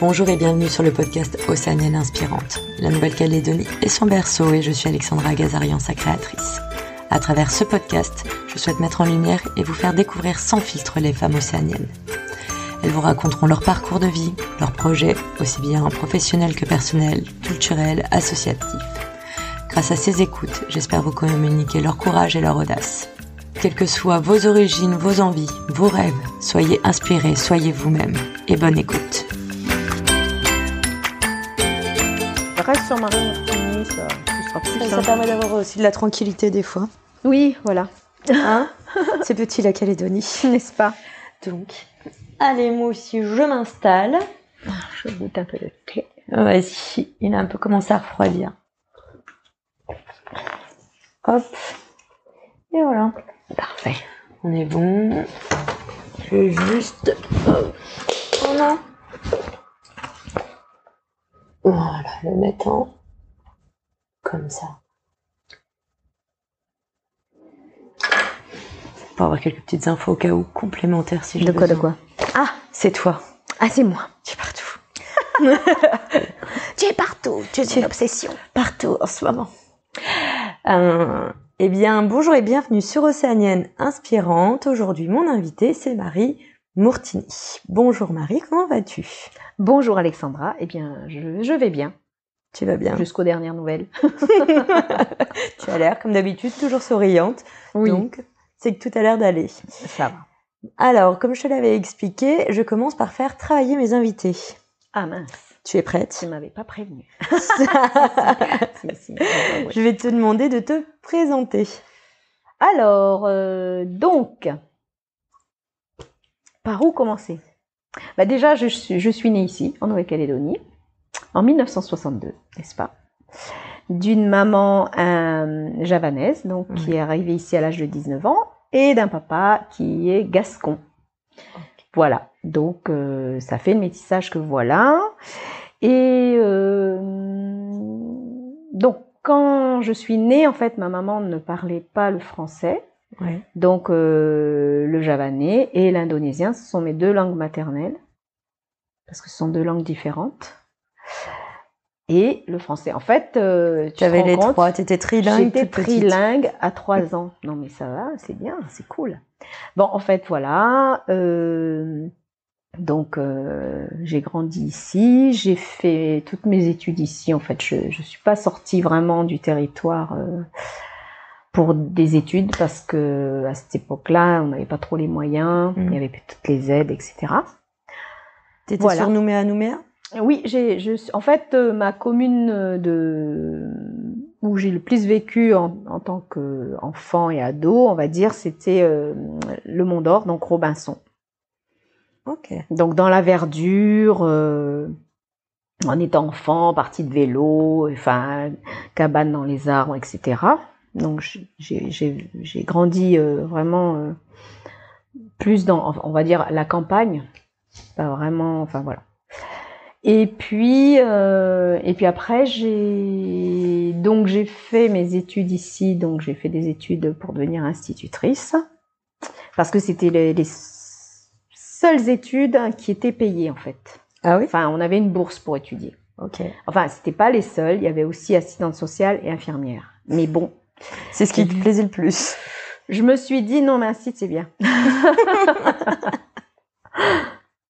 Bonjour et bienvenue sur le podcast Océanienne Inspirante. La Nouvelle-Calédonie est son berceau et je suis Alexandra Gazarian, sa créatrice. À travers ce podcast, je souhaite mettre en lumière et vous faire découvrir sans filtre les femmes océaniennes. Elles vous raconteront leur parcours de vie, leurs projets, aussi bien professionnels que personnels, culturels, associatifs. Grâce à ces écoutes, j'espère vous communiquer leur courage et leur audace. Quelles que soient vos origines, vos envies, vos rêves, soyez inspirés, soyez vous-même et bonne écoute. Reste sur Marie Martini, ça, ce sera plus Ça simple. permet d'avoir aussi de la tranquillité des fois. Oui, voilà. Hein C'est petit la Calédonie. N'est-ce pas? Donc, allez, moi aussi, je m'installe. Je goûte un peu de thé. Vas-y, il a un peu commencé à refroidir. Hop. Et voilà. Parfait. On est bon. Je vais juste. hop, Voilà. Voilà, le mettre en. Comme ça. Pour avoir quelques petites infos au cas où complémentaires si j'ai De quoi, de quoi? Ah, c'est toi. Ah, c'est moi. Tu es partout. Tu es partout. Tu es une obsession. partout en ce moment. Euh, eh bien, bonjour et bienvenue sur Océanienne Inspirante. Aujourd'hui, mon invitée, c'est Marie Mourtini. Bonjour Marie, comment vas-tu? Bonjour Alexandra. Eh bien, je, je vais bien. Tu vas bien? Jusqu'aux dernières nouvelles. Tu as l'air, comme d'habitude, toujours souriante. Donc, c'est que tout a l'air d'aller. ça va. Alors, comme je te l'avais expliqué, je commence par faire travailler mes invités. Ah mince, Tu es tu prête m'avais pas prévenu. Si, si. Ouais, ouais. Je vais te demander de te présenter. Alors, euh, donc, par où commencer? Bah Déjà, je suis, je suis née ici, en Nouvelle-Calédonie, en 1962, n'est-ce pas? D'une maman euh, javanaise, donc qui est arrivée ici à l'âge de 19 ans, et d'un papa qui est gascon. Voilà, donc euh, ça fait le métissage que voilà. Et euh, donc, quand je suis née, en fait, ma maman ne parlait pas le français. Ouais. Donc, euh, le javanais et l'indonésien, ce sont mes deux langues maternelles, parce que ce sont deux langues différentes. Et le français. En fait, euh, tu avais les compte, trois, tu étais trilingue. J'étais trilingue à trois ans. Non, mais ça va, c'est bien, c'est cool. Bon, en fait, voilà. euh, donc, j'ai grandi ici. J'ai fait toutes mes études ici. En fait, je ne suis pas sortie vraiment du territoire pour des études parce que à cette époque-là, on n'avait pas trop les moyens. Mhm. Il y avait plus toutes les aides, etc. T'étais Voilà. sur Nouméa Nouméa? Oui, j'ai, je, en fait, euh, ma commune de où j'ai le plus vécu en, en tant qu'enfant et ado, on va dire, c'était euh, le Mont d'Or, donc Robinson. Ok. Donc dans la verdure, euh, en étant enfant, partie de vélo, enfin cabane dans les arbres, etc. Donc j'ai, grandi euh, vraiment euh, plus dans, on va dire, la campagne, pas vraiment, enfin voilà. Et puis, euh, et puis après, j'ai donc j'ai fait mes études ici, donc j'ai fait des études pour devenir institutrice, parce que c'était les, les seules études qui étaient payées en fait. Ah oui? Enfin, on avait une bourse pour étudier. Ok. Enfin, c'était pas les seuls, il y avait aussi assistante sociale et infirmière. Mais bon, C'est ce qui te plaisait le plus. je me suis dit non, mais un site c'est bien.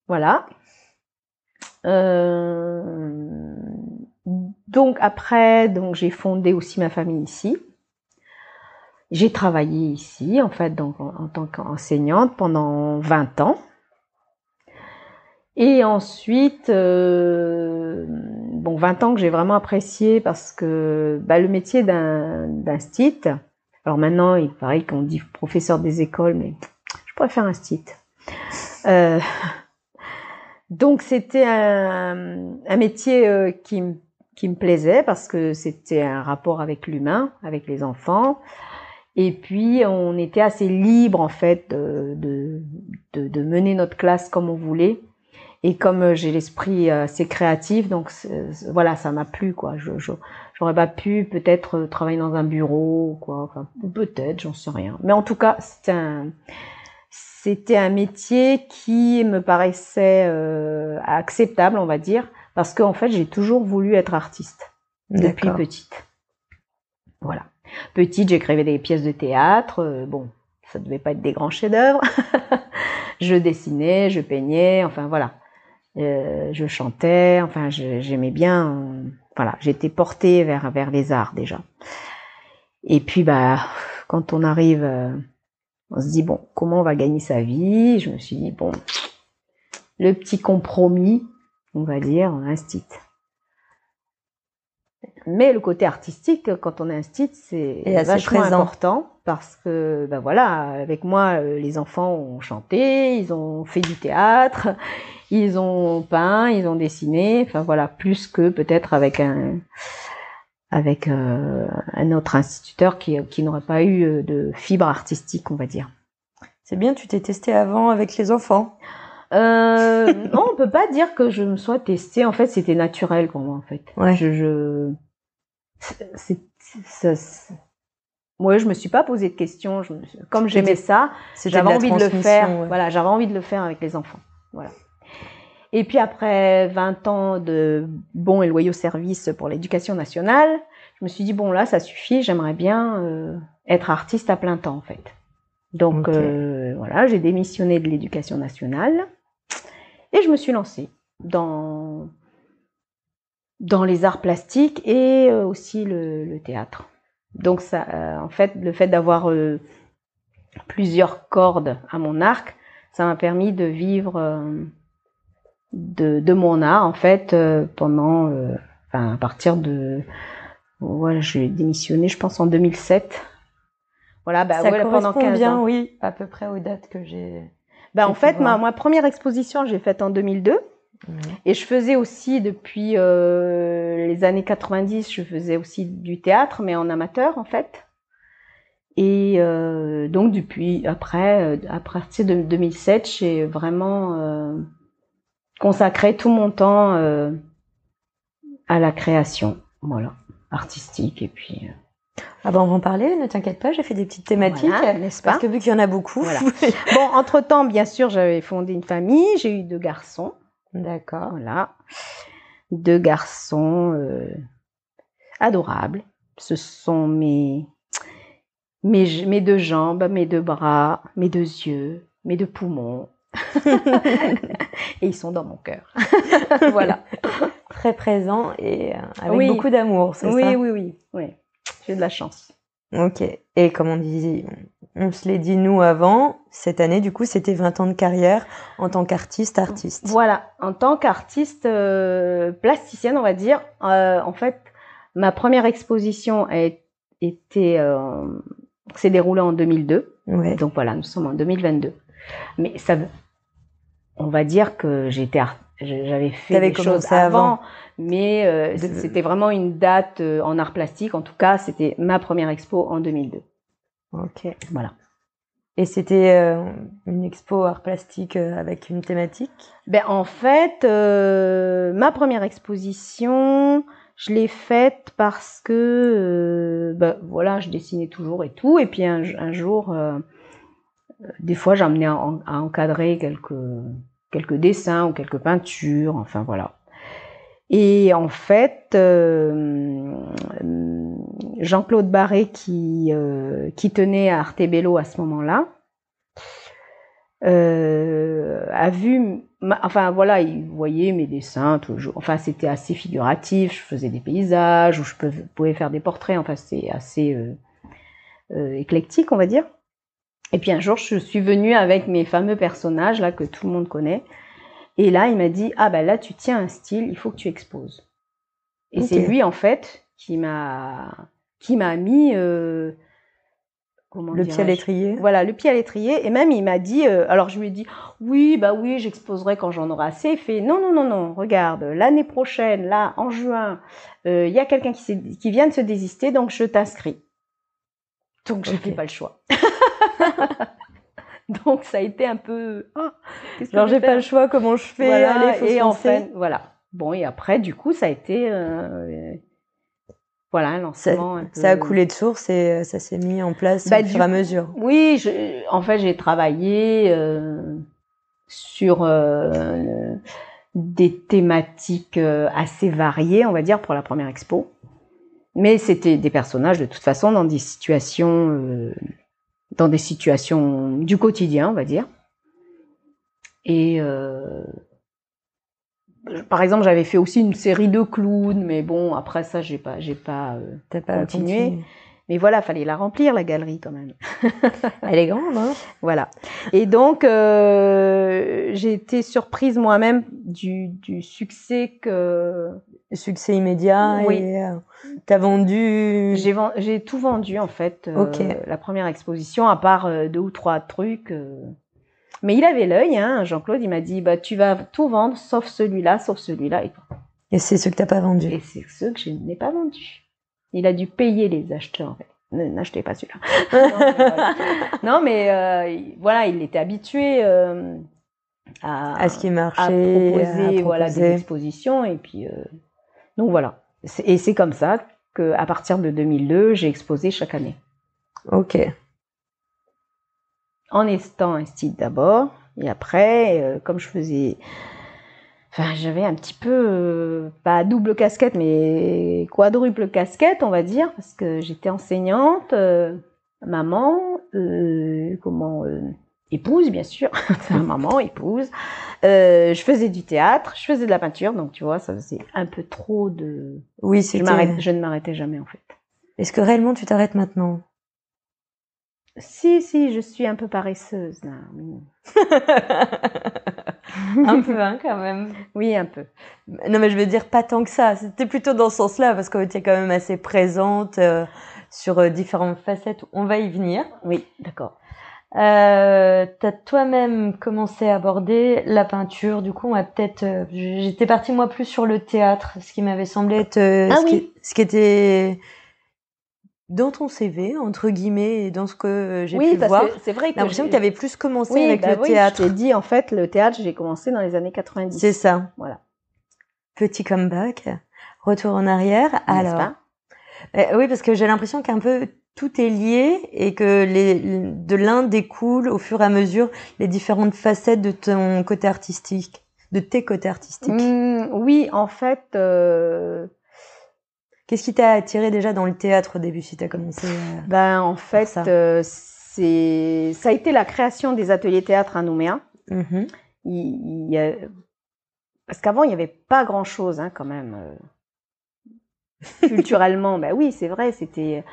voilà. Euh, Donc après, donc j'ai fondé aussi ma famille ici. J'ai travaillé ici, en fait, donc en, en tant qu'enseignante pendant 20 ans. Et ensuite, euh, bon, 20 ans que j'ai vraiment apprécié parce que bah, le métier d'un d'un stit, alors maintenant, il paraît qu'on dit professeur des écoles, mais je préfère un stit. Euh, donc c'était un, un métier euh, qui, m- qui me plaisait parce que c'était un rapport avec l'humain, avec les enfants. Et puis on était assez libre en fait de, de, de mener notre classe comme on voulait. Et comme euh, j'ai l'esprit euh, assez créatif, donc voilà, ça m'a plu quoi. Je, j'aurais pas pu peut-être euh, travailler dans un bureau quoi. Enfin, peut-être, j'en sais rien. Mais en tout cas, c'était un, c'était un métier qui me paraissait euh, acceptable, on va dire, parce qu'en fait, j'ai toujours voulu être artiste depuis petite. Voilà. Petite, j'écrivais des pièces de théâtre. euh, bon, ça devait pas être des grands chefs-d'œuvre. je dessinais, je peignais, enfin voilà. Euh, je chantais, enfin j'aimais bien. voilà, j'étais portée vers vers les arts déjà. Et puis bah quand on arrive, euh, on se dit bon comment on va gagner sa vie? Je me suis dit bon le petit compromis, on va dire, un stit. Mais le côté artistique, quand on est un c'est vachement présent. important parce que, ben voilà, avec moi, euh, les enfants ont chanté, ils ont fait du théâtre, ils ont peint, ils ont dessiné, enfin voilà, plus que peut-être avec un avec euh, un autre instituteur qui, qui n'aurait pas eu euh, de fibre artistique, on va dire. C'est bien, tu t'es testé avant avec les enfants. Euh, non, on peut pas dire que je me sois testée. En fait, c'était naturel pour moi. En fait, Ouais. je, je, c'est, ça, c'est- ouais, je me suis pas posé de questions. Je me suis- comme j'aimais ça, j'avais envie de le faire. ouais. Voilà, j'avais envie de le faire avec les enfants. Voilà. Et puis après 20 ans de bons et loyaux services pour l'éducation nationale, je me suis dit bon là, ça suffit. J'aimerais bien euh, être artiste à plein temps en fait. Donc euh, voilà, j'ai démissionné de l'éducation nationale et je me suis lancée dans dans les arts plastiques et euh, aussi le, le théâtre. Donc ça, euh, en fait, le fait d'avoir euh, plusieurs cordes à mon arc, ça m'a permis de vivre euh, de, de mon art en fait pendant, enfin à partir de, voilà, j'ai démissionné, je pense en 2007. Voilà, bah ça pendant correspond 15 bien, ans. oui, à peu près aux dates que j'ai. Bah, en fait, ma, première exposition, j'ai faite en 2002. Et je faisais aussi depuis euh, les années 90, je faisais aussi du théâtre, mais en amateur en fait. Et euh, donc depuis après, euh, à partir de 2007, j'ai vraiment euh, consacré tout mon temps à la création, voilà, artistique et puis. Ah bah on va en parler, ne t'inquiète pas, j'ai fait des petites thématiques. voilà, n'est-ce pas Parce que vu qu'il y en a beaucoup. Voilà. Bon, entre temps, bien sûr, j'avais fondé une famille, j'ai eu deux garçons. D'accord. Voilà. Deux garçons euh, adorables. Ce sont mes, mes, mes deux jambes, mes deux bras, mes deux yeux, mes deux poumons. et ils sont dans mon cœur. voilà. Très présent et euh, avec Oui. beaucoup d'amour, c'est Oui, ça? oui, oui, oui. J'ai de la chance. Ok. Et comme on dit, on se l'est dit nous avant, cette année, du coup, c'était 20 ans de carrière en tant qu'artiste, artiste. Voilà, en tant qu'artiste euh, plasticienne, on va dire, euh, en fait, ma première exposition a été, euh, s'est déroulée en 2002. Ouais. Donc voilà, nous sommes en 2022. Mais ça, veut- on va dire que j'étais, art- je- j'avais fait T'avais des choses avant, avant. mais euh, c'était vraiment une date euh, en art plastique. En tout cas, c'était ma première expo en 2002. Ok. Voilà. Et c'était euh, une expo art plastique avec une thématique? Ben en fait, ma première exposition, je l'ai faite parce que, ben, voilà, je dessinais toujours et tout. Et puis un, un jour, des fois, j'amenais à, à encadrer quelques quelques dessins ou quelques peintures. Enfin voilà. Et en fait, euh, Jean-Claude Barré, qui, euh, tenait à Artebello à ce moment-là, euh, a vu, enfin voilà, il voyait mes dessins. Enfin, c'était assez figuratif. Je faisais des paysages ou je pouvais faire des portraits. Enfin, c'est assez éclectique, on va dire. Et puis un jour, je suis venue avec mes fameux personnages là que tout le monde connaît. Et là, il m'a dit ah ben là, tu tiens un style, il faut que tu exposes. Et c'est lui en fait qui m'a qui m'a mis euh, comment Le pied à l'étrier. voilà, le pied à l'étrier. Et même, il m'a dit, euh, alors je lui ai dit, oui, bah oui, j'exposerai quand j'en aurai assez. Il fait, non, non, non, non, regarde, l'année prochaine, là, en juin, euh, il y a quelqu'un qui, vient de se désister, donc je t'inscris. Donc, je n'avais pas le choix. donc, ça a été un peu, qu'est-ce que Genre j'ai pas le choix, comment je fais Voilà, Allez, faut se et lancer. enfin, voilà. Bon, et après, du coup, ça a été, euh, voilà, un Ça, lancement. ça a coulé de source et euh, ça s'est mis en place Bah, au fur et à mesure. Oui, je, en fait, j'ai travaillé euh, sur euh, des thématiques assez variées, on va dire, pour la première expo. Mais c'était des personnages, de toute façon, dans des situations, dans des situations du quotidien, on va dire. Et euh, par exemple, j'avais fait aussi une série de clowns, mais bon, après ça, j'ai pas, j'ai pas. euh, T'as pas continué. continué. Mais voilà, fallait la remplir la galerie quand même. Elle est grande, hein Voilà. Et donc, euh, j'ai été surprise moi-même du, du succès que Succès immédiat Oui. et euh, t'as vendu. j'ai tout vendu en fait. euh, Ok. La première exposition, à part deux ou trois trucs. Mais il avait l'œil, hein, Jean-Claude. Il m'a dit, bah tu vas tout vendre, sauf celui-là, sauf celui-là. Et, Et c'est ce que t'as pas vendu. et c'est ceux que je n'ai pas vendus. Il a dû payer les acheteurs. En fait. N'achetez pas celui-là. non, mais voilà. Non, mais euh, il- voilà, il était habitué euh, à, à ce qui à marchait. proposer, à voilà, des proposer. expositions. Et puis, euh, donc voilà. Et c'est comme ça que à partir de 2002, j'ai exposé chaque année. Ok. En estant un style d'abord, et après, euh, comme je faisais. Enfin, j'avais un petit peu, euh, pas double casquette, mais quadruple casquette, on va dire, parce que j'étais enseignante, euh, maman, euh, comment, euh, épouse, bien sûr, maman, épouse. Euh, je faisais du théâtre, je faisais de la peinture, donc tu vois, ça faisait un peu trop de. Oui, Je, c'était. m'arrête- je ne m'arrêtais jamais, en fait. Est-ce que réellement tu t'arrêtes maintenant? Si, si, je suis un peu paresseuse, oui. Un peu, hein, quand même. Oui, un peu. Non, mais je veux dire pas tant que ça. C'était plutôt dans ce sens-là, parce que tu es quand même assez présente euh, sur euh, différentes facettes. On va y venir. Oui, d'accord. Euh, T'as toi-même commencé à aborder la peinture. Du coup, on va peut-être. euh, J'étais partie moi plus sur le théâtre, ce qui m'avait semblé être euh, Ah ce, oui. qui, ce qui était dans ton CV entre guillemets et dans ce que euh, j'ai Oui, pu parce voir. c'est vrai que. l'impression que tu avais plus commencé Oui, avec bah le oui, théâtre. Je t'ai dit, en fait, le théâtre, j'ai commencé dans les années 90. C'est ça. Voilà. Petit comeback, retour en arrière. Alors, pas? Euh, oui, parce que j'ai l'impression qu'un peu tout est lié et que les, de l'un découle au fur et à mesure les différentes facettes de ton côté artistique, de tes côtés artistiques. Mmh, Oui, en fait, euh, Qu'est-ce qui t'a attiré déjà dans le théâtre au début si t'as commencé euh, ben, en fait, ça. euh, c'est, ça a été la création des ateliers théâtre à Nouméa. mhm. Il, Parce qu'avant, il n'y avait pas grand-chose, hein, quand même. euh, Culturellement, ben oui, c'est vrai, c'était...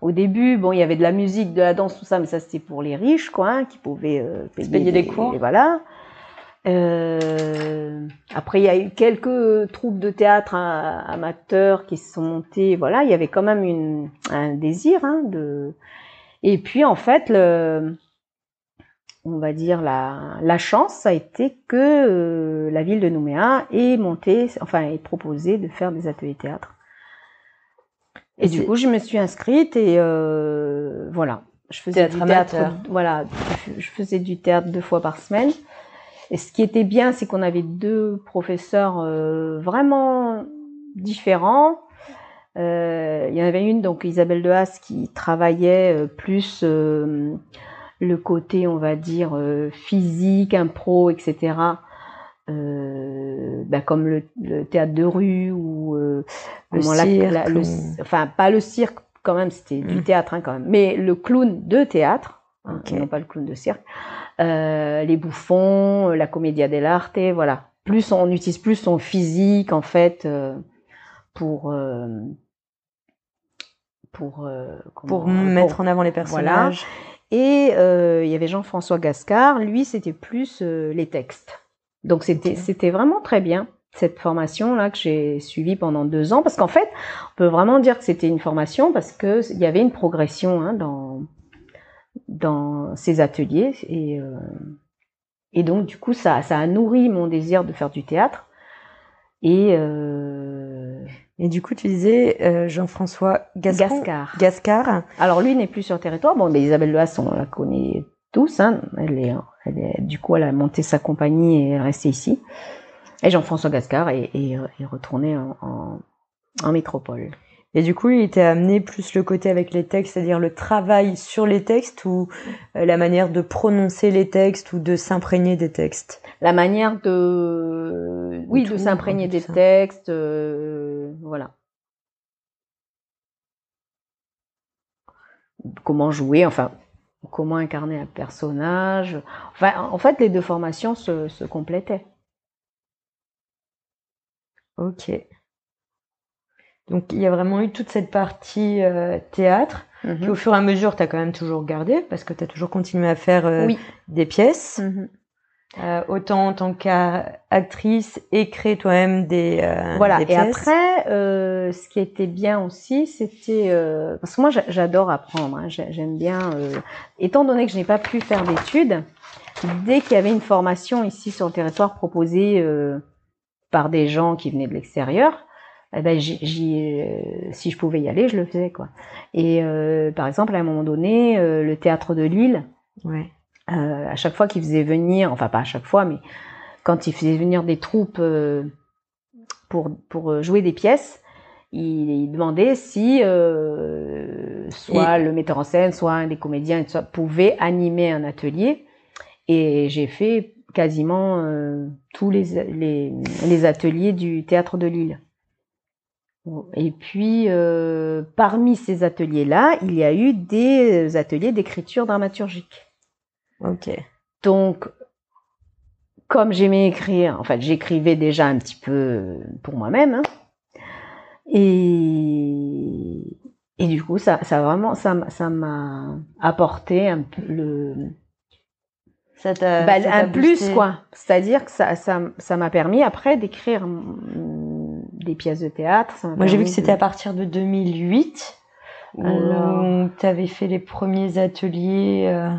Au début, bon, il y avait de la musique, de la danse, tout ça, mais ça, c'était pour les riches, quoi, hein, qui pouvaient payer, payer des cours. et voilà. Euh, après, il y a eu quelques troupes de théâtre hein, amateurs qui se sont montées. Voilà, il y avait quand même une, un désir hein, de. Et puis, en fait, le, on va dire la, la chance, ça a été que euh, la ville de Nouméa ait monté, enfin, ait proposé de faire des ateliers théâtre. Et Et du coup, je me suis inscrite et euh, voilà. Je faisais Théâtre du théâtre, amateur. voilà, je faisais du théâtre deux fois par semaine. Et ce qui était bien, c'est qu'on avait deux professeurs euh, vraiment différents. Euh, il y en avait une, donc Isabelle Dehaas, qui travaillait euh, plus le côté, on va dire, physique, impro, etc. Euh, bah, comme le, le théâtre de rue ou euh, Le cirque la- le- ou- enfin pas le cirque quand même, c'était du Mm. théâtre hein, quand même, mais le clown de théâtre, hein, non pas le clown de cirque, euh, les bouffons, euh, la commedia dell'arte, voilà. Plus on utilise plus son physique en fait euh, pour pour pour mettre en avant les personnages. et il y avait Jean-François Gascard, lui c'était plus les textes. Donc c'était c'était vraiment très bien cette formation là que j'ai suivie pendant deux ans parce qu'en fait on peut vraiment dire que c'était une formation parce que il y avait une progression hein, dans dans ces ateliers et euh, et donc du coup ça ça a nourri mon désir de faire du théâtre et euh, Et du coup, tu disais euh, Jean-François Gascard. Gascard. Alors lui n'est plus sur le territoire. Bon, mais Isabelle Leas, on la connaît tous. Hein. Elle est, elle est, du coup, elle a monté sa compagnie et est restée ici. Et Jean-François Gascard est, est, est retourné en, en, en métropole. Et du coup, il t'a amené plus le côté avec les textes, c'est-à-dire le travail sur les textes ou euh, la manière de prononcer les textes ou de s'imprégner des textes? La manière de, oui, de s'imprégner des textes, euh, voilà. Comment jouer, enfin, comment incarner un personnage. Enfin, en fait, les deux formations se, se complétaient. Ok. Donc il y a vraiment eu toute cette partie euh, théâtre. Puis au fur et à mesure, tu as quand même toujours gardé parce que tu as toujours continué à faire euh, des pièces. Mhm. Euh, autant en tant qu'actrice et créer toi-même des euh, voilà des et après euh, ce qui était bien aussi c'était euh, parce que moi j'adore apprendre hein, j'aime bien étant donné que je n'ai pas pu faire d'études dès qu'il y avait une formation ici sur le territoire proposée par des gens qui venaient de l'extérieur eh ben, j'y, si je pouvais y aller, je le faisais quoi. Et par exemple, à un moment donné, le théâtre de Lille, ouais. Euh, à chaque fois qu'il faisait venir, enfin pas à chaque fois, mais quand il faisait venir des troupes euh, pour, pour jouer des pièces, il, demandait si euh, soit le metteur en scène, soit un des comédiens soit, pouvait animer un atelier. Et j'ai fait quasiment tous les, les, les, ateliers du théâtre de Lille. Et puis, parmi ces ateliers-là, il y a eu des ateliers d'écriture dramaturgique. Ok. Donc, comme j'aimais écrire, en fait, j'écrivais déjà un petit peu pour moi-même. Hein, et, et du coup, ça, ça vraiment, ça, ça m'a apporté un peu le, ça bah, un plus quoi. C'est-à-dire que ça, ça, ça m'a permis après d'écrire mm, des pièces de théâtre. Moi, j'ai vu que c'était à partir de 2008 où tu avais fait les premiers ateliers euh,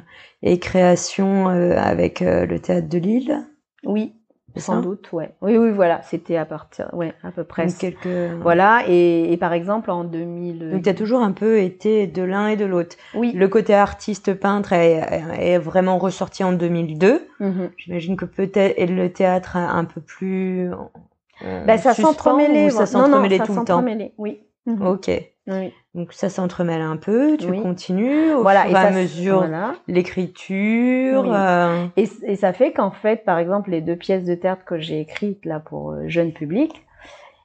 et créations euh, avec euh, le théâtre de Lille. Oui, sans doute, ouais. Oui, oui, voilà, c'était à partir, ouais, à peu près. quelques... Voilà, et, et, par exemple en 2000. Donc as toujours un peu été de l'un et de l'autre. Oui. Le côté artiste peintre est, est vraiment ressorti en 2002. Mm-hmm. J'imagine que peut-être le théâtre un peu plus. Euh, bah, ça s'entremêlait. Ça s'entremêlait tout le temps. Oui. Mm-hmm. Ok. Oui. Donc ça s'entremêle un peu, tu continues au voilà, fur et, à mesure l'écriture. Euh, et, et, ça fait qu'en fait, par exemple, les deux pièces de théâtre que j'ai écrites là pour euh, jeune public,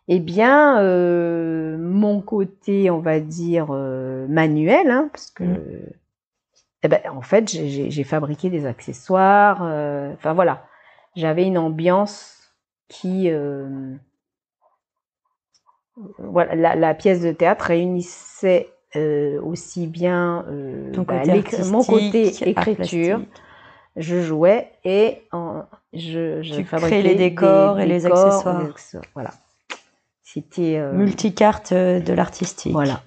eh bien, euh, mon côté, on va dire euh, manuel, hein, parce que, mm. eh ben, en fait, j'ai fabriqué des accessoires. Euh, enfin voilà, j'avais une ambiance qui voilà, la, la, pièce de théâtre réunissait euh, aussi bien euh, bah, mon côté écriture. Je jouais et en, je, je tu fabriquais les décors et les accessoires. Voilà. C'était euh, multicarte euh, de l'artistique. Voilà.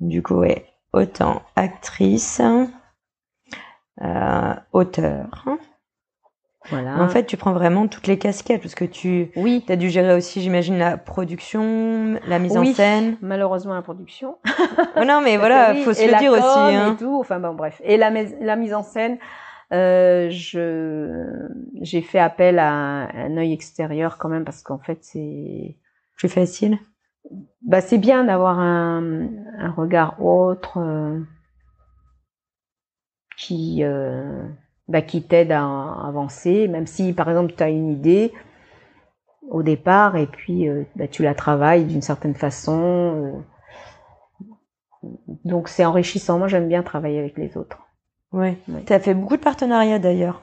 Du coup, ouais, autant actrice, euh, En fait, tu prends vraiment toutes les casquettes parce que tu oui. as dû gérer aussi, j'imagine, la production, la mise en scène. Malheureusement, la production. oh non, mais voilà, il faut se le dire aussi. Hein. Et tout. Enfin bon, bref. Et la, la mise en scène, euh, je j'ai fait appel à un, œil extérieur quand même parce qu'en fait, c'est plus facile. Bah, c'est bien d'avoir un, un regard autre euh, qui. Euh, bah, qui t'aide à, avancer, même si par exemple tu as une idée au départ et puis euh, bah, tu la travailles d'une certaine façon. Euh. donc c'est enrichissant. Moi j'aime bien travailler avec les autres. Ouais. Tu as fait beaucoup de partenariats d'ailleurs.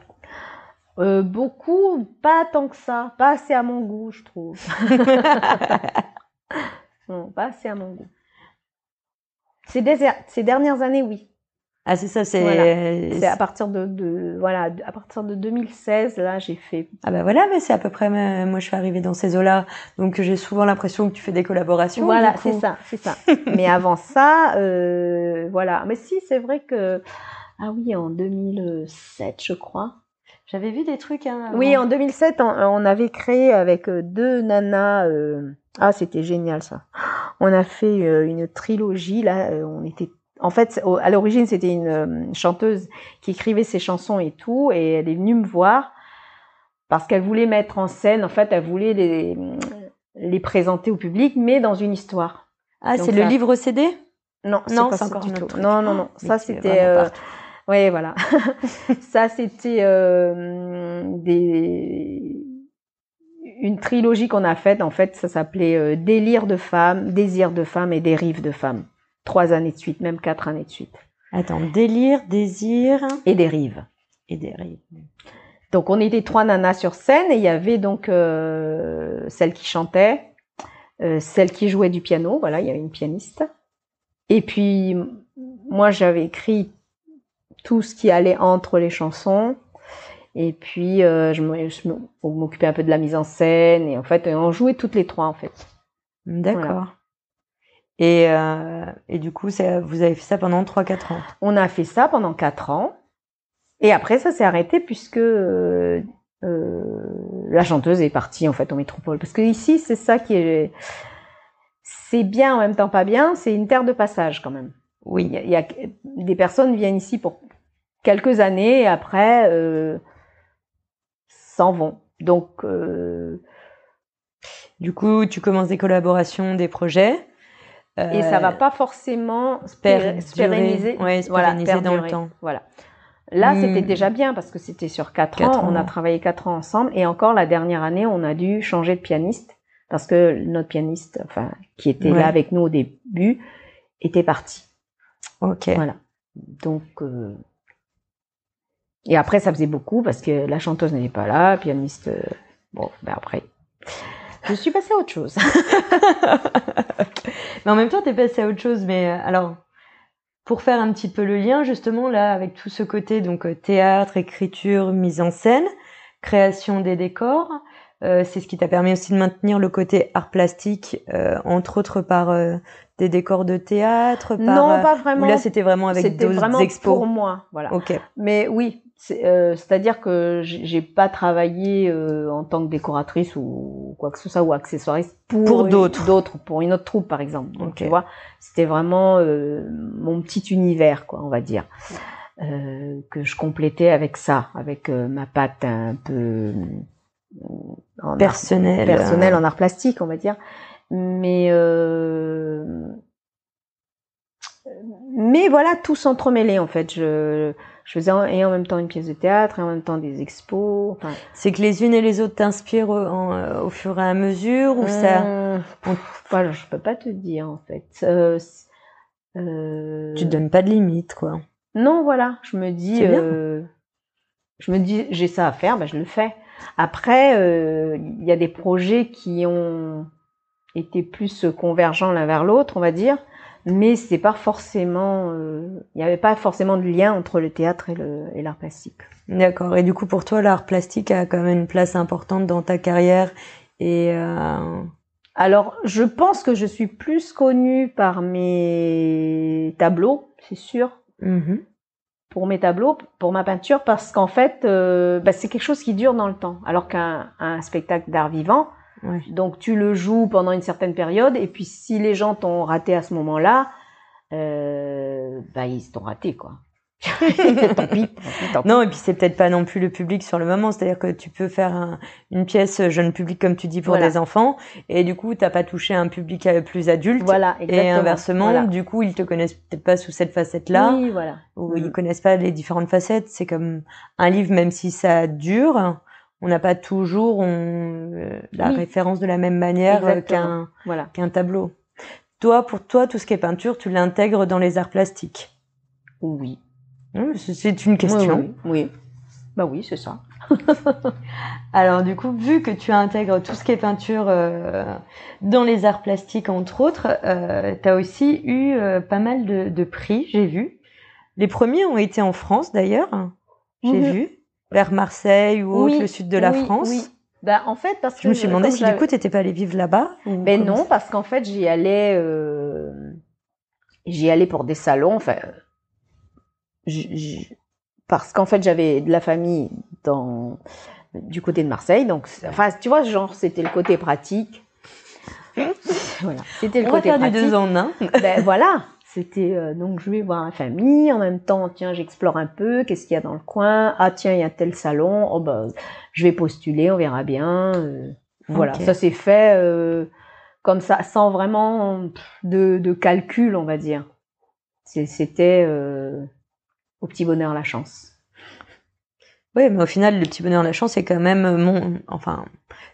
Euh, beaucoup, pas tant que ça, pas assez à mon goût, je trouve. non, pas assez à mon goût. Ces, ces dernières années, oui. Ah c'est ça, c'est c'est à partir de, de, voilà à partir de 2016 là j'ai fait. Ah bah voilà, mais c'est à peu près moi je suis arrivée dans ces eaux-là, donc j'ai souvent l'impression que tu fais des collaborations. Voilà, c'est ça, c'est ça. mais avant ça, euh, voilà. Mais si c'est vrai que ah oui en 2007 je crois. J'avais vu des trucs. Hein, oui, en 2007, on, avait créé avec euh, deux nanas. Euh... Ah, c'était génial ça. On a fait euh, une trilogie là. Euh, on était en fait, à l'origine, c'était une euh, chanteuse qui écrivait ses chansons et tout, et elle est venue me voir parce qu'elle voulait mettre en scène, en fait, elle voulait les, les présenter au public, mais dans une histoire. Ah, c'est le livre CD Non, c'est Non, c'est encore un autre. Non, non, non. Mais Ça, c'était. euh. Oui, voilà. ça, c'était euh, des une trilogie qu'on a faite. En fait, ça s'appelait euh, Délire de femme, Désir de femme et Dérive de femme. Trois années de suite, même quatre années de suite. Attends, délire, désir Et Dérive. et dérive. Donc, on était trois nanas sur scène et il y avait donc euh, celle qui chantait, euh, celle qui jouait du piano. Voilà, il y avait une pianiste. Et puis, moi, j'avais écrit tout ce qui allait entre les chansons. Et puis, euh, je m'occupait un peu de la mise en scène. Et en fait, on jouait toutes les trois, en fait. D'accord. Voilà. Et, euh, et du coup, vous avez fait ça pendant 3-4 ans. On a fait ça pendant quatre ans. Et après, ça s'est arrêté puisque euh, euh, la chanteuse est partie en fait en métropole. Parce que ici, c'est ça qui est, c'est bien en même temps pas bien. C'est une terre de passage quand même. Oui. il y a- des personnes viennent ici pour quelques années et après euh, s'en vont. Donc euh, Du coup, tu commences des collaborations, des projets. Et ça va pas forcément se pérenniser. ouais, Voilà, dans le temps. Voilà. Là, Hmm. c'était déjà bien parce que c'était sur quatre, Quatre ans. On a travaillé quatre ans ensemble et encore la dernière année, on a dû changer de pianiste parce que notre pianiste, enfin, qui était Ouais. là avec nous au début, était parti. Ok. Voilà. Donc, euh, et après, ça faisait beaucoup parce que la chanteuse n'était pas là, pianiste. euh, Bon, ben après, je suis passée à autre chose. Mais en même temps, t'es passé à autre chose. Mais euh, alors, pour faire un petit peu le lien, justement, là, avec tout ce côté, donc euh, théâtre, écriture, mise en scène, création des décors, euh, c'est ce qui t'a permis aussi de maintenir le côté art plastique, euh, entre autres par euh, des décors de théâtre, par, non, pas vraiment. là, c'était vraiment avec C'était d'autres vraiment expos. pour moi, voilà. Ok. Mais oui, euh, c'est-à-dire que j'ai pas travaillé euh, en tant que décoratrice ou quoi que ce soit ou accessoiriste pour, d'autres. d'autres, pour une autre troupe par exemple. Donc. Tu vois, c'était vraiment euh, mon petit univers, quoi, on va dire, euh, que je complétais avec ça, avec euh, ma patte un peu euh, en art- Personnel. personnel en art plastique, on va dire. Mais euh, mais voilà, tout s'entremêlait en fait. Je, je faisais en, et en même temps une pièce de théâtre et en même temps des expos. Enfin, C'est que les unes et les autres t'inspirent au, euh, au fur et à mesure ou ça voilà, je peux pas te dire en fait. Euh, euh, Tu te donnes pas de limite, quoi. Non, voilà, je me dis, euh, je me dis, j'ai ça à faire, ben je le fais. Après, euh, il y a des projets qui ont été plus convergents l'un vers l'autre, on va dire, mais c'est pas forcément, euh, il n'y avait pas forcément de lien entre le théâtre et le et l'art plastique. D'accord. Et du coup, pour toi, l'art plastique a quand même une place importante dans ta carrière et euh, Alors, je pense que je suis plus connue par mes tableaux, c'est sûr, mhm. pour mes tableaux, pour ma peinture, parce qu'en fait, euh, bah, c'est quelque chose qui dure dans le temps. Alors qu'un un spectacle d'art vivant, Ouais. donc tu le joues pendant une certaine période, et puis si les gens t'ont raté à ce moment-là, euh, bah ils t'ont raté quoi. tant pis, tant. Non, et puis c'est peut-être pas non plus le public sur le moment. C'est-à-dire que tu peux faire un- une pièce jeune public, comme tu dis, pour Voilà. des enfants, et du coup, t'as pas touché un public euh, plus adulte. Voilà, exactement. Et inversement, Voilà. du coup, ils te connaissent peut-être pas sous cette facette-là, Oui, voilà. ou Mhm. ils connaissent pas les différentes facettes. C'est comme un livre, même si ça dure, on n'a pas toujours on, euh, la Oui. référence de la même manière euh, qu'un Voilà. qu'un tableau. Toi, pour toi, tout ce qui est peinture, tu l'intègres dans les arts plastiques? Oui. Hum, c'est- une question. Oui, oui. oui. Bah oui, c'est ça. Alors du coup, vu que tu intègres tout ce qui est peinture euh, dans les arts plastiques entre autres, euh, tu as aussi eu euh, pas mal de, de prix, j'ai vu. Les premiers ont été en France d'ailleurs, j'ai Mhm. vu, vers Marseille ou autre, Oui, le sud de la oui, France. Oui. Bah, en fait, parce que Je me suis demandé si du coup t'étais pas allé vivre là-bas. Ben non, ça- parce qu'en fait, j'y allais, euh, j'y allais pour des salons. Enfin, j- parce qu'en fait, j'avais de la famille dans du côté de Marseille, donc, enfin, tu vois, genre, c'était le côté pratique. voilà, c'était le On va côté du pratique. deux en un. ben voilà, c'était euh, donc je vais voir la famille, en même temps, tiens, j'explore un peu, qu'est-ce qu'il y a dans le coin? Ah tiens, il y a tel salon, oh ben, je vais postuler, on verra bien. euh, voilà, ça s'est fait euh, comme ça, sans vraiment de, de calcul, on va dire. C'était au petit bonheur la chance. Oui, mais au final, le petit bonheur la chance est quand même mon, enfin,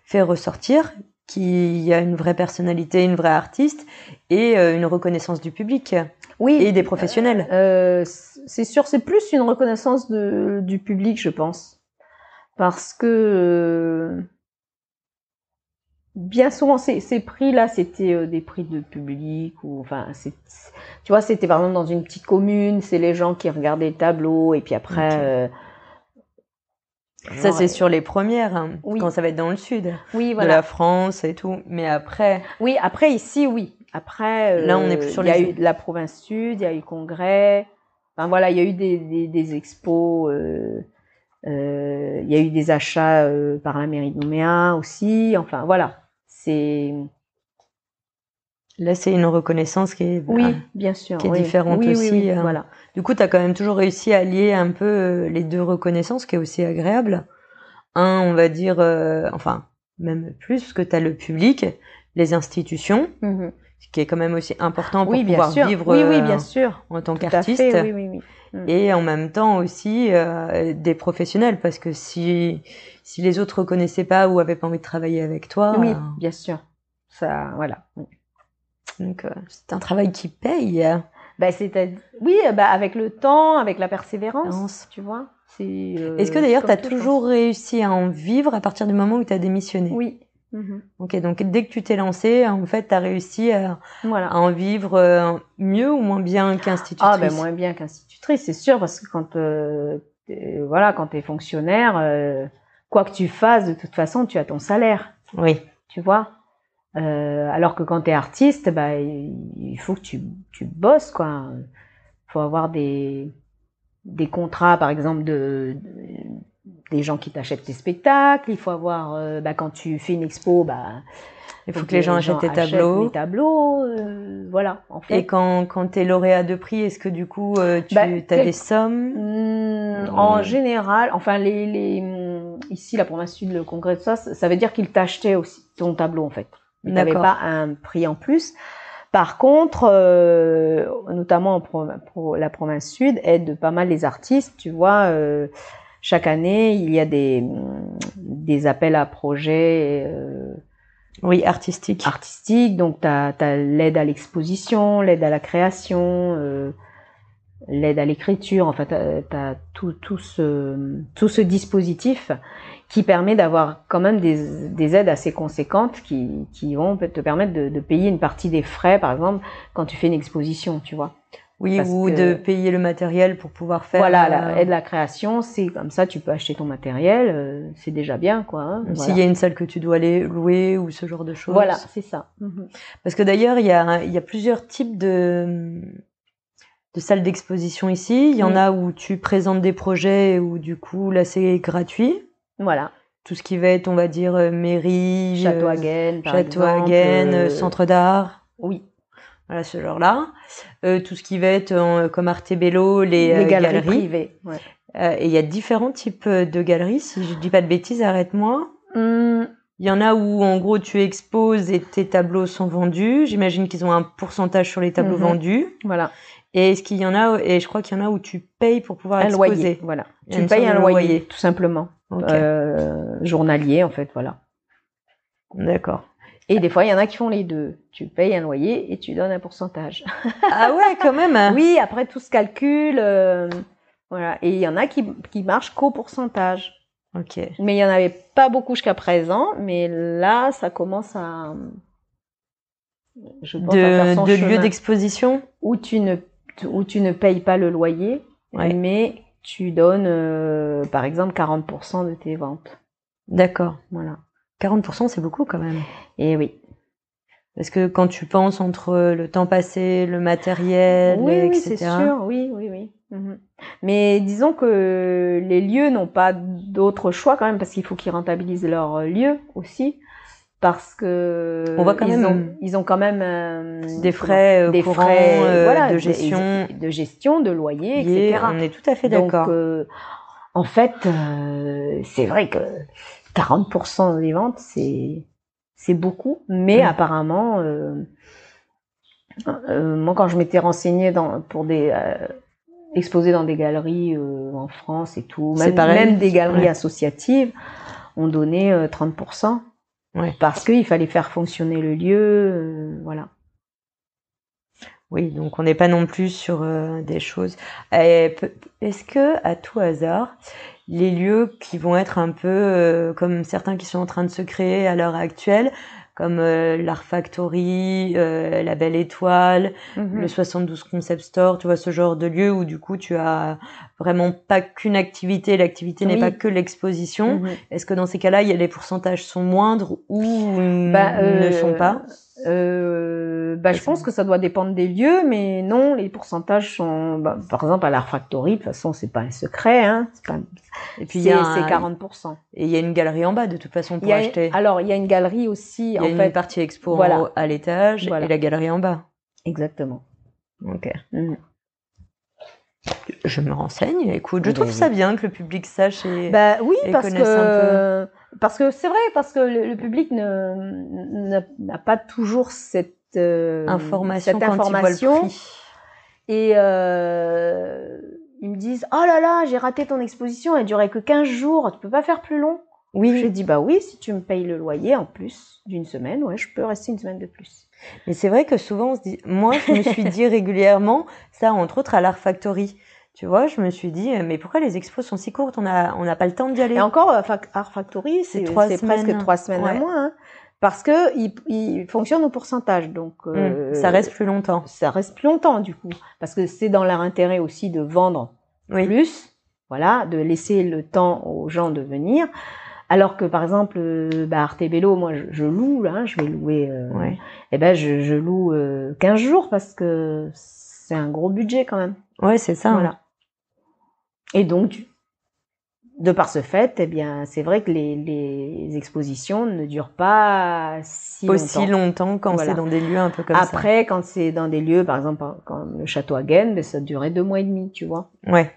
fait ressortir qu'il y a une vraie personnalité, une vraie artiste et euh, une reconnaissance du public. Oui. Et des professionnels. Euh, c'est sûr, c'est plus une reconnaissance de, du public, je pense. Parce que euh, bien souvent, ces, ces prix-là, c'était euh, des prix de public ou enfin, tu vois, c'était vraiment dans une petite commune, c'est les gens qui regardaient le tableau et puis après. Euh, ça, c'est sur les premières, hein, quand ça va être dans le sud oui, voilà. de la France et tout. Mais après. Oui, après, ici, oui. Après, là, on est plus sur les. Il y a eu la province sud, il y a eu congrès. Enfin, voilà, il y a eu des, des, des expos. Euh, euh, il y a eu des achats euh, par la mairie de Nouméa aussi. Enfin, voilà c'est Là, c'est une reconnaissance qui est, oui, bien sûr, qui est différente aussi. Hein. Voilà. Du coup, tu as quand même toujours réussi à lier un peu euh, les deux reconnaissances, qui est aussi agréable. Un, on va dire, euh, enfin, même plus, parce que tu as le public, les institutions, mm-hmm. ce qui est quand même aussi important pour pouvoir vivre oui, oui, bien sûr. en tant qu'artiste. Oui, oui, oui. Mm. Et en même temps aussi euh, des professionnels, parce que si si les autres reconnaissaient pas ou avaient pas envie de travailler avec toi. Oui, euh, bien sûr. Ça, voilà. Donc, euh, c'est un travail qui paye. Bah, c'est oui, bah, avec le temps, avec la persévérance, tu vois. Euh, Est-ce que d'ailleurs, tu as toujours réussi à en vivre à partir du moment où tu as démissionné? Oui. Mhm. Ok, donc dès que tu t'es lancé, en fait, tu as réussi à, à, en vivre mieux ou moins bien qu'institutrice? Ah, ben moins bien qu'institutrice, c'est sûr, parce que quand, voilà, quand tu es fonctionnaire, quoi que tu fasses, de toute façon, tu as ton salaire. Oui. Tu vois? Euh, Alors que quand tu es artiste, bah, il faut que tu, tu bosses, quoi. Il faut avoir des, des contrats, par exemple, de, des gens qui t'achètent tes spectacles. Il faut avoir, euh, bah, quand tu fais une expo, bah, il faut que, les gens, achètent tes tableaux. Les tableaux, euh, voilà. En fait. Et quand, quand tu es lauréat de prix, est-ce que du coup, euh, tu bah, as des sommes? Mmh, En général, enfin, les, les, ici, la province sud, le congrès de ça, ça veut dire qu'ils t'achetaient aussi ton tableau, en fait. Tu n'avais pas un prix en plus. Par contre, euh, notamment pour la province sud, aide pas mal les artistes. Tu vois, euh, chaque année, il y a des, mmh, des appels à projets. Euh, oui, artistique. Artistique, donc tu as, l'aide à l'exposition, l'aide à la création, euh, l'aide à l'écriture, en fait, tu as, tout, tout, ce, tout ce dispositif qui permet d'avoir quand même des, des, aides assez conséquentes qui, qui vont te permettre de, de payer une partie des frais, par exemple, quand tu fais une exposition, tu vois. Oui, ou de payer le matériel pour pouvoir faire. Voilà, la, euh, aide la création, c'est comme ça, tu peux acheter ton matériel, euh, c'est déjà bien, quoi. Hein, S'il y a une salle que tu dois aller louer ou ce genre de choses. Voilà, c'est ça. Mhm. Parce que d'ailleurs, il y a, il y a plusieurs types de, de salles d'exposition ici. Il y en a où tu présentes des projets où du coup, là, c'est gratuit. Voilà. Tout ce qui va être, on va dire, euh, mairie, Château Hagen, Château Hagen, centre d'art. Oui voilà ce genre-là. Euh, tout ce qui va être euh, comme Artebello, les, les euh, galeries, privées. Ouais. Euh, et il y a différents types de galeries. Si je dis pas de bêtises, arrête-moi. Hum. Il y en a où en gros tu exposes et tes tableaux sont vendus. J'imagine qu'ils ont un pourcentage sur les tableaux mhm. vendus. Voilà. Et est-ce qu'il y en a et je crois qu'il y en a où tu payes pour pouvoir un exposer. Loyer, voilà. Tu payes un loyer, tout simplement. Euh, journalier en fait, voilà. D'accord. Et des fois, il y en a qui font les deux. Tu payes un loyer et tu donnes un pourcentage. ah ouais, quand même. Hein. oui, après tout se calcule. Euh, voilà. Et il y en a qui, qui marchent qu'au pourcentage. Ok. Mais il y en avait pas beaucoup jusqu'à présent. Mais là, ça commence à. Je pense de, à faire de lieu d'exposition? Où tu ne où tu ne payes pas le loyer, mais tu donnes, euh, par exemple, 40% de tes ventes. D'accord. Voilà. 40%, c'est beaucoup quand même. Et oui. Parce que quand tu penses entre le temps passé, le matériel, oui, etc. Oui, c'est sûr, oui, oui, oui. Mhm. Mais disons que les lieux n'ont pas d'autre choix quand même parce qu'il faut qu'ils rentabilisent leur lieu aussi parce que on voit quand ils même ont, ils ont quand même euh, des frais des courants, frais euh, voilà, de gestion de, gestion de loyer etc on est tout à fait d'accord donc euh, en fait c'est vrai que 40% des ventes, c'est c'est beaucoup, mais Mm. apparemment, euh, euh, moi quand je m'étais renseignée dans, pour des euh, exposer dans des galeries euh, en France et tout, même, pareil. même des galeries Ouais. associatives, on donnait euh, 30%. Ouais. Parce qu'il fallait faire fonctionner le lieu, euh, voilà. Oui, donc on n'est pas non plus sur euh, des choses. Pe- Est-ce que, à tout hasard, les lieux qui vont être un peu euh, comme certains qui sont en train de se créer à l'heure actuelle, comme euh, l'Art Factory, euh, la Belle Étoile, le 72 Concept Store, tu vois ce genre de lieu où du coup tu as vraiment pas qu'une activité, l'activité n'est pas que l'exposition. Mhm. Est-ce que dans ces cas-là, il y a les pourcentages sont moindres ou Bah, ne euh, sont pas? Euh, bah, je pense que ça doit dépendre des lieux, mais non, les pourcentages sont, bah, par exemple, à l'Art Factory, de toute façon, c'est pas un secret, hein. Pas- Et puis c'est un- 40%. et il y a une galerie en bas de toute façon pour a, acheter. alors, il y a une galerie aussi, Il y a en une fait. partie expo voilà. à l'étage Voilà. et la galerie en bas. Exactement. Ok. Mhm. Je me renseigne. Écoute, je trouve oui. ça bien que le public sache et Bah oui, et parce que, parce que c'est vrai, parce que le, le public ne, n'a- pas toujours cette, euh, information cette quand information. le prix. Et euh, ils me disent Oh là là, j'ai raté ton exposition, elle durait que 15 jours, tu peux pas faire plus long Oui, J'ai dit Bah oui, si tu me payes le loyer en plus d'une semaine, ouais, je peux rester une semaine de plus. mais c'est vrai que souvent on se dit. Moi, je me suis dit régulièrement ça, entre autres à l'Art Factory. Tu vois, je me suis dit, euh, mais pourquoi les expos sont si courtes? On a, on n'a pas le temps d'y aller. Et encore, euh, Art Factory, c'est trois presque semaines. trois semaines à moins, hein, parce que il, il fonctionne au pourcentage, donc euh, Hum, ça reste plus longtemps. ça reste plus longtemps du coup, parce que c'est dans leur intérêt aussi de vendre Oui. plus, voilà, de laisser le temps aux gens de venir. Alors que par exemple, euh, bah, Arte Bello, moi je, je loue, là, je vais louer, euh, Ouais. eh ben je, je loue euh, 15 jours parce que c'est un gros budget quand même. Ouais, c'est ça. hein. Voilà. Et donc, de par ce fait, eh bien, c'est vrai que les, les expositions ne durent pas si Aussi longtemps. longtemps quand Voilà. c'est dans des lieux un peu comme ça. Après, quand c'est dans des lieux, par exemple, comme le château Hagen, ben, ça durait deux mois et demi, tu vois. Ouais.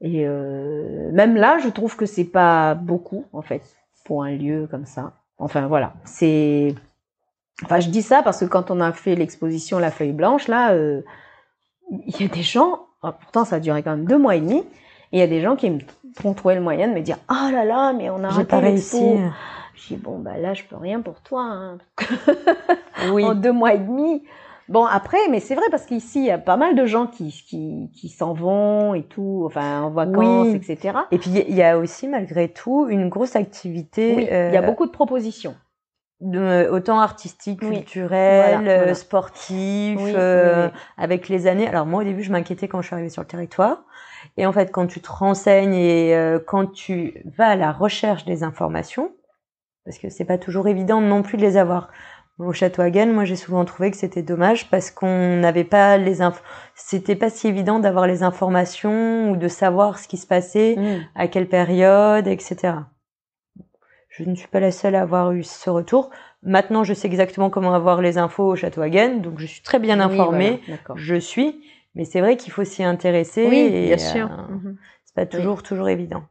Et euh, même là, je trouve que c'est pas beaucoup, en fait, pour un lieu comme ça. Enfin, voilà. C'est. Enfin, je dis ça parce que quand on a fait l'exposition La Feuille Blanche, là, euh, il y a des gens, ah, pourtant ça a duré quand même deux mois et demi, et il y a des gens qui me ont trouvé le moyen de me dire Ah là là, mais on a raté pas réussi. Je dis Bon, bah là, je peux rien pour toi. Hein. Oui. En deux mois et demi. Bon, après, mais c'est vrai parce qu'ici, il y a pas mal de gens qui, qui, qui s'en vont et tout, enfin, en vacances, Oui. etc. Et puis il y a aussi malgré tout une grosse activité. Oui, il y a euh, beaucoup de propositions. de, autant artistique, Oui. culturel, Voilà, euh, voilà. sportif, euh, avec les années. Alors moi au début je m'inquiétais quand je suis arrivée sur le territoire. Et en fait quand tu te renseignes et euh, quand tu vas à la recherche des informations, parce que c'est pas toujours évident non plus de les avoir. Au Château Hagen, moi j'ai souvent trouvé que c'était dommage parce qu'on n'avait pas les inf... c'était pas si évident d'avoir les informations ou de savoir ce qui se passait Mm. à quelle période, etc. Je ne suis pas la seule à avoir eu ce retour. Maintenant, je sais exactement comment avoir les infos au Château Hagen, donc je suis très bien Oui, informée. voilà. Je suis, mais c'est vrai qu'il faut s'y intéresser. Oui, et, bien sûr. Mhm. c'est pas toujours toujours évident.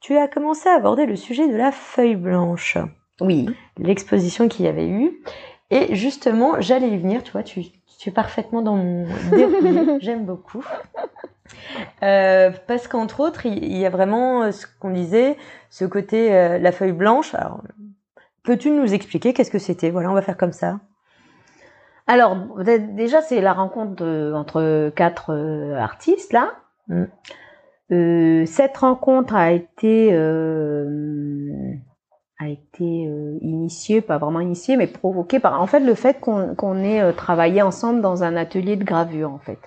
Tu as commencé à aborder le sujet de la feuille blanche, Oui. l'exposition qu'il y avait eu, et justement, j'allais y venir. Tu vois, tu, tu es parfaitement dans mon déroulé. J'aime beaucoup. Euh, parce qu'entre autres, il il y a vraiment euh, ce qu'on disait, ce côté euh, la feuille blanche. Alors, peux-tu nous expliquer qu'est-ce que c'était? Voilà, on va faire comme ça. Alors, dé- déjà, c'est la rencontre de- entre quatre euh, artistes, là. Mm. Euh, cette rencontre a été, euh, a été initiée, pas vraiment initiée, mais provoquée par, en fait, le fait qu'on ait travaillé ensemble dans un atelier de gravure, en fait,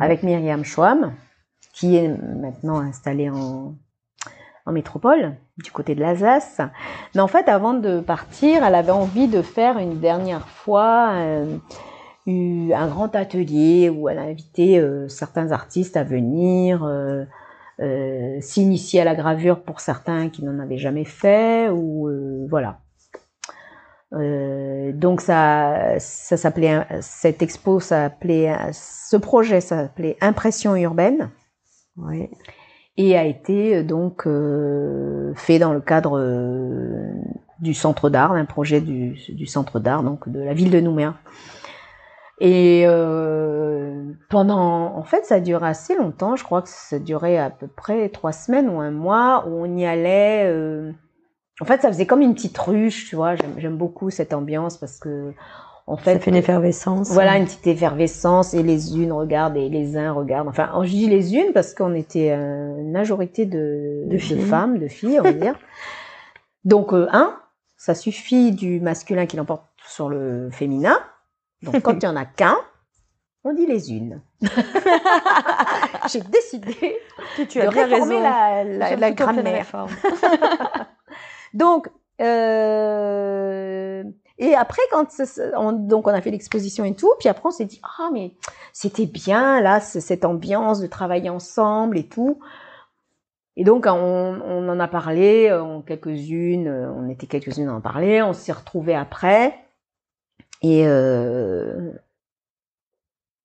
avec Myriam Schwam, qui est maintenant installée en, métropole, du côté de l'Alsace. Mais en fait, avant de partir, elle avait envie de faire une dernière fois euh, eu- un grand atelier où elle a invité euh, certains artistes à venir euh, s'initier à la gravure pour certains qui n'en avaient jamais fait ou voilà. Donc ça, ça s'appelait cette expo s'appelait ce projet s'appelait Impression urbaine. Et a été euh, donc euh, fait dans le cadre euh, du centre d'art, d'un projet du, centre d'art, donc de la ville de Nouméa. Et pendant, en fait, ça a duré assez longtemps. Je crois que ça durait à peu près trois semaines ou un mois où on y allait. En fait, ça faisait comme une petite ruche, tu vois. J'aime beaucoup cette ambiance parce que, en fait, ça fait une effervescence. Voilà, une petite effervescence et les unes regardent et les uns regardent. Enfin, je dis les unes parce qu'on était une majorité de, de, de femmes, de filles, on va dire. Donc, euh, un, ça suffit du masculin qui l'emporte sur le féminin. Donc, quand il y en a qu'un, on dit les unes. J'ai décidé que tu as de réformer raison. la, la, la grammaire. donc, euh, et après, quand on, donc on a fait l'exposition et tout, puis après on s'est dit ah mais c'était bien là cette ambiance de travailler ensemble et tout. Et donc on, en a parlé, on, quelques-unes, on était quelques-unes à en parler, on s'est retrouvés après. Et, euh,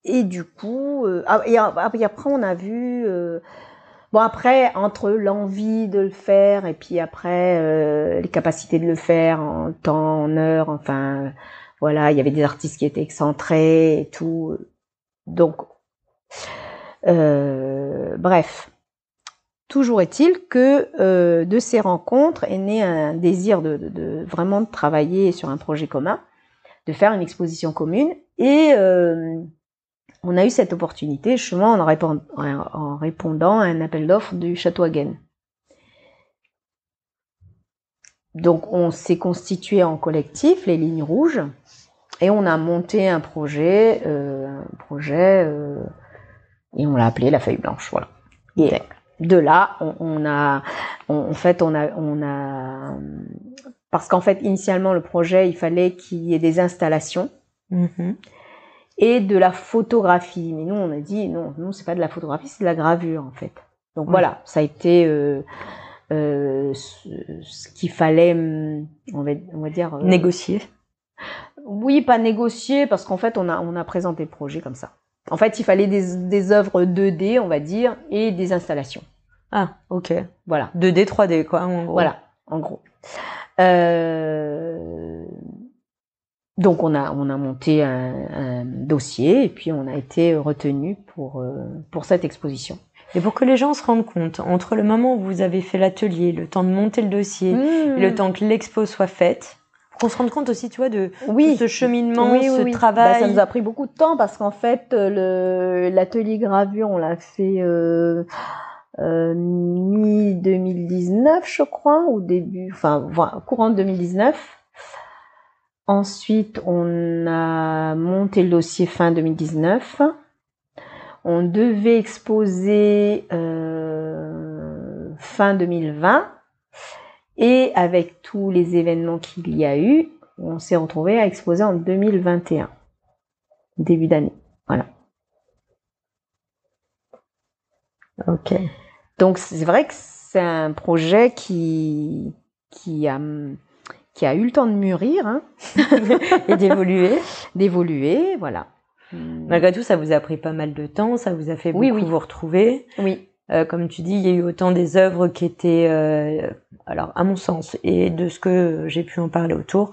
et du coup, euh, et, après on a vu, euh, bon après entre l'envie de le faire et puis après euh, les capacités de le faire en temps, en heure, enfin voilà, il y avait des artistes qui étaient excentrés et tout, donc bref. Toujours est-il que euh, de ces rencontres est né un désir de, de, de, vraiment travailler sur un projet commun de faire une exposition commune. Et euh, on a eu cette opportunité justement en, répond, en répondant à un appel d'offres du Château Hagen. Donc on s'est constitué en collectif, les lignes rouges, et on a monté un projet, euh, un projet, euh, et on l'a appelé la feuille blanche, voilà. Et de là, on, on a, on, en fait, on a, on a parce qu'en fait, initialement, le projet, il fallait qu'il y ait des installations mmh. Et de la photographie. Mais nous, on a dit non, non, c'est pas de la photographie, c'est de la gravure en fait. Donc voilà, ça a été euh, euh, ce, ce qu'il fallait, on va, on va dire euh, négocier. Oui, pas négocier parce qu'en fait, on a on a présenté le projet comme ça. En fait, il fallait des, des œuvres 2D, on va dire, et des installations. Ah, ok. Voilà. 2D, 3D, quoi, en gros. Voilà, en gros. Euh, donc on a on a monté un, un, dossier et puis on a été retenu pour euh, pour cette exposition. Et pour que les gens se rendent compte, entre le moment où vous avez fait l'atelier, le temps de monter le dossier, mmh. et le temps que l'expo soit faite, qu'on se rende compte aussi, tu vois, de, oui. de ce cheminement, oui, ce oui, travail. Bah, ça nous a pris beaucoup de temps parce qu'en fait, le l'atelier gravure, on l'a fait euh, euh, mi 2019, je crois, au début, enfin courant de 2019. Ensuite, on a monté le dossier fin 2019. On devait exposer euh, fin 2020 et avec tous les événements qu'il y a eu, on s'est retrouvé à exposer en 2021, début d'année. Voilà. Ok. Donc c'est vrai que c'est un projet qui qui a qui a eu le temps de mûrir hein et d'évoluer, d'évoluer, voilà. Malgré tout, ça vous a pris pas mal de temps, ça vous a fait beaucoup oui, oui. vous retrouver. Oui. Euh, comme tu dis, il y a eu autant des œuvres qui étaient, euh, alors à mon sens et de ce que j'ai pu en parler autour,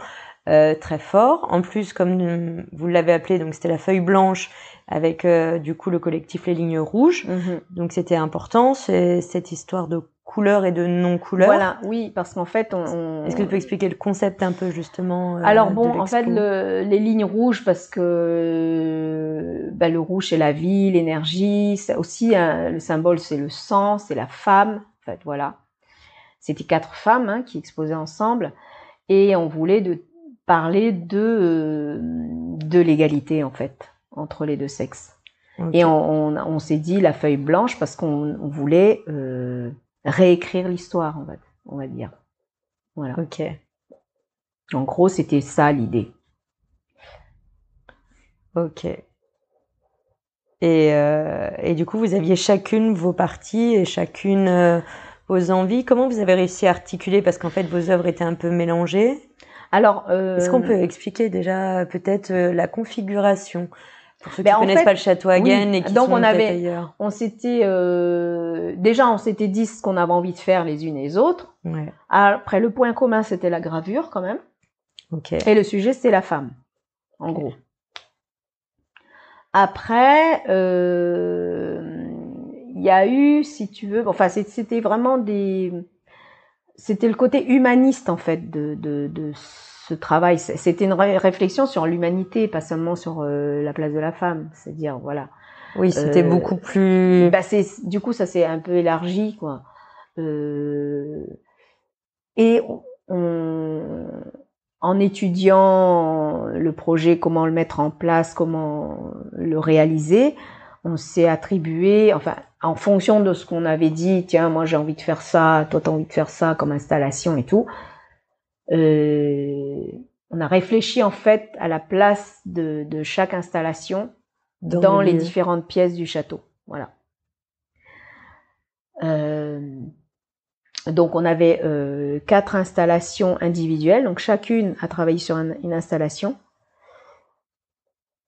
euh, très fort. En plus, comme vous l'avez appelé, donc c'était la feuille blanche avec du coup le collectif Les Lignes Rouges. Mm -hmm. Donc c'était important, c'est cette histoire de couleur et de non-couleur. Voilà, oui, parce qu'en fait, on, on... Est-ce que tu peux expliquer le concept un peu justement euh, Alors bon, en fait, le, les lignes rouges, parce que bah, le rouge c'est la vie, l'énergie, aussi hein, le symbole c'est le sang, c'est la femme. En fait, voilà. C'était quatre femmes hein, qui exposaient ensemble et on voulait de parler de de l'égalité en fait entre les deux sexes. Okay. Et on, on, on s'est dit la feuille blanche parce qu'on voulait euh, réécrire l'histoire, on va, on va dire. Voilà. Ok. En gros, c'était ça l'idée. Ok. Et, euh, et du coup, vous aviez chacune vos parties et chacune euh, vos envies. Comment vous avez réussi à articuler? Parce qu'en fait, vos œuvres étaient un peu mélangées. Alors, euh... est-ce qu'on peut expliquer déjà peut-être la configuration? Pour ceux qui Ben, en connaissent fait, pas le château Hagen oui. et qui Donc, sont on avait- ailleurs. On s'était euh, déjà, on s'était dit ce qu'on avait envie de faire les unes et les autres. Ouais. Après, le point commun, c'était la gravure quand même, et le sujet, c'était la femme, en gros. Après, euh, il y a eu, si tu veux, enfin, c'est- c'était vraiment des, c'était le côté humaniste en fait de, de, de ce travail. C'était une ré- réflexion sur l'humanité, pas seulement sur euh, la place de la femme. C'est-à-dire, voilà. Oui, c'était Euh, beaucoup plus. Bah, c'est, du coup, ça s'est un peu élargi, quoi. Euh, et on, en étudiant le projet, comment le mettre en place, comment le réaliser, on s'est attribué, enfin, en fonction de ce qu'on avait dit, tiens, moi j'ai envie de faire ça, toi t'as envie de faire ça comme installation et tout, euh, on a réfléchi en fait à la place de, de chaque installation dans, le les différentes pièces du château. Voilà. Euh, donc on avait euh, quatre installations individuelles, donc chacune a travaillé sur un- une installation.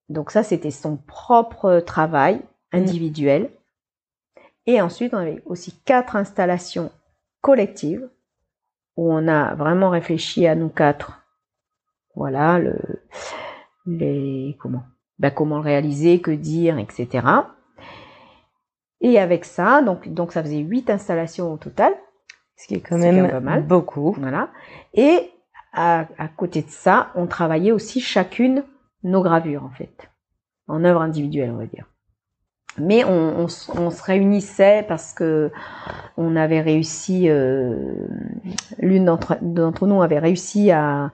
Donc ça c'était son propre travail individuel. Et ensuite on avait aussi quatre installations collectives où on a vraiment réfléchi à nous quatre. Voilà le les comment ben, comment le réaliser, que dire, etc. Et avec ça, donc, donc ça faisait huit installations au total. Ce qui est quand même pas mal. beaucoup. Voilà. Et à, à côté de ça, on travaillait aussi chacune nos gravures, en fait. En œuvre individuelle, on va dire. Mais on, on, se- on se réunissait parce que on avait réussi, euh, l'une d'entre d'entre nous avait réussi à,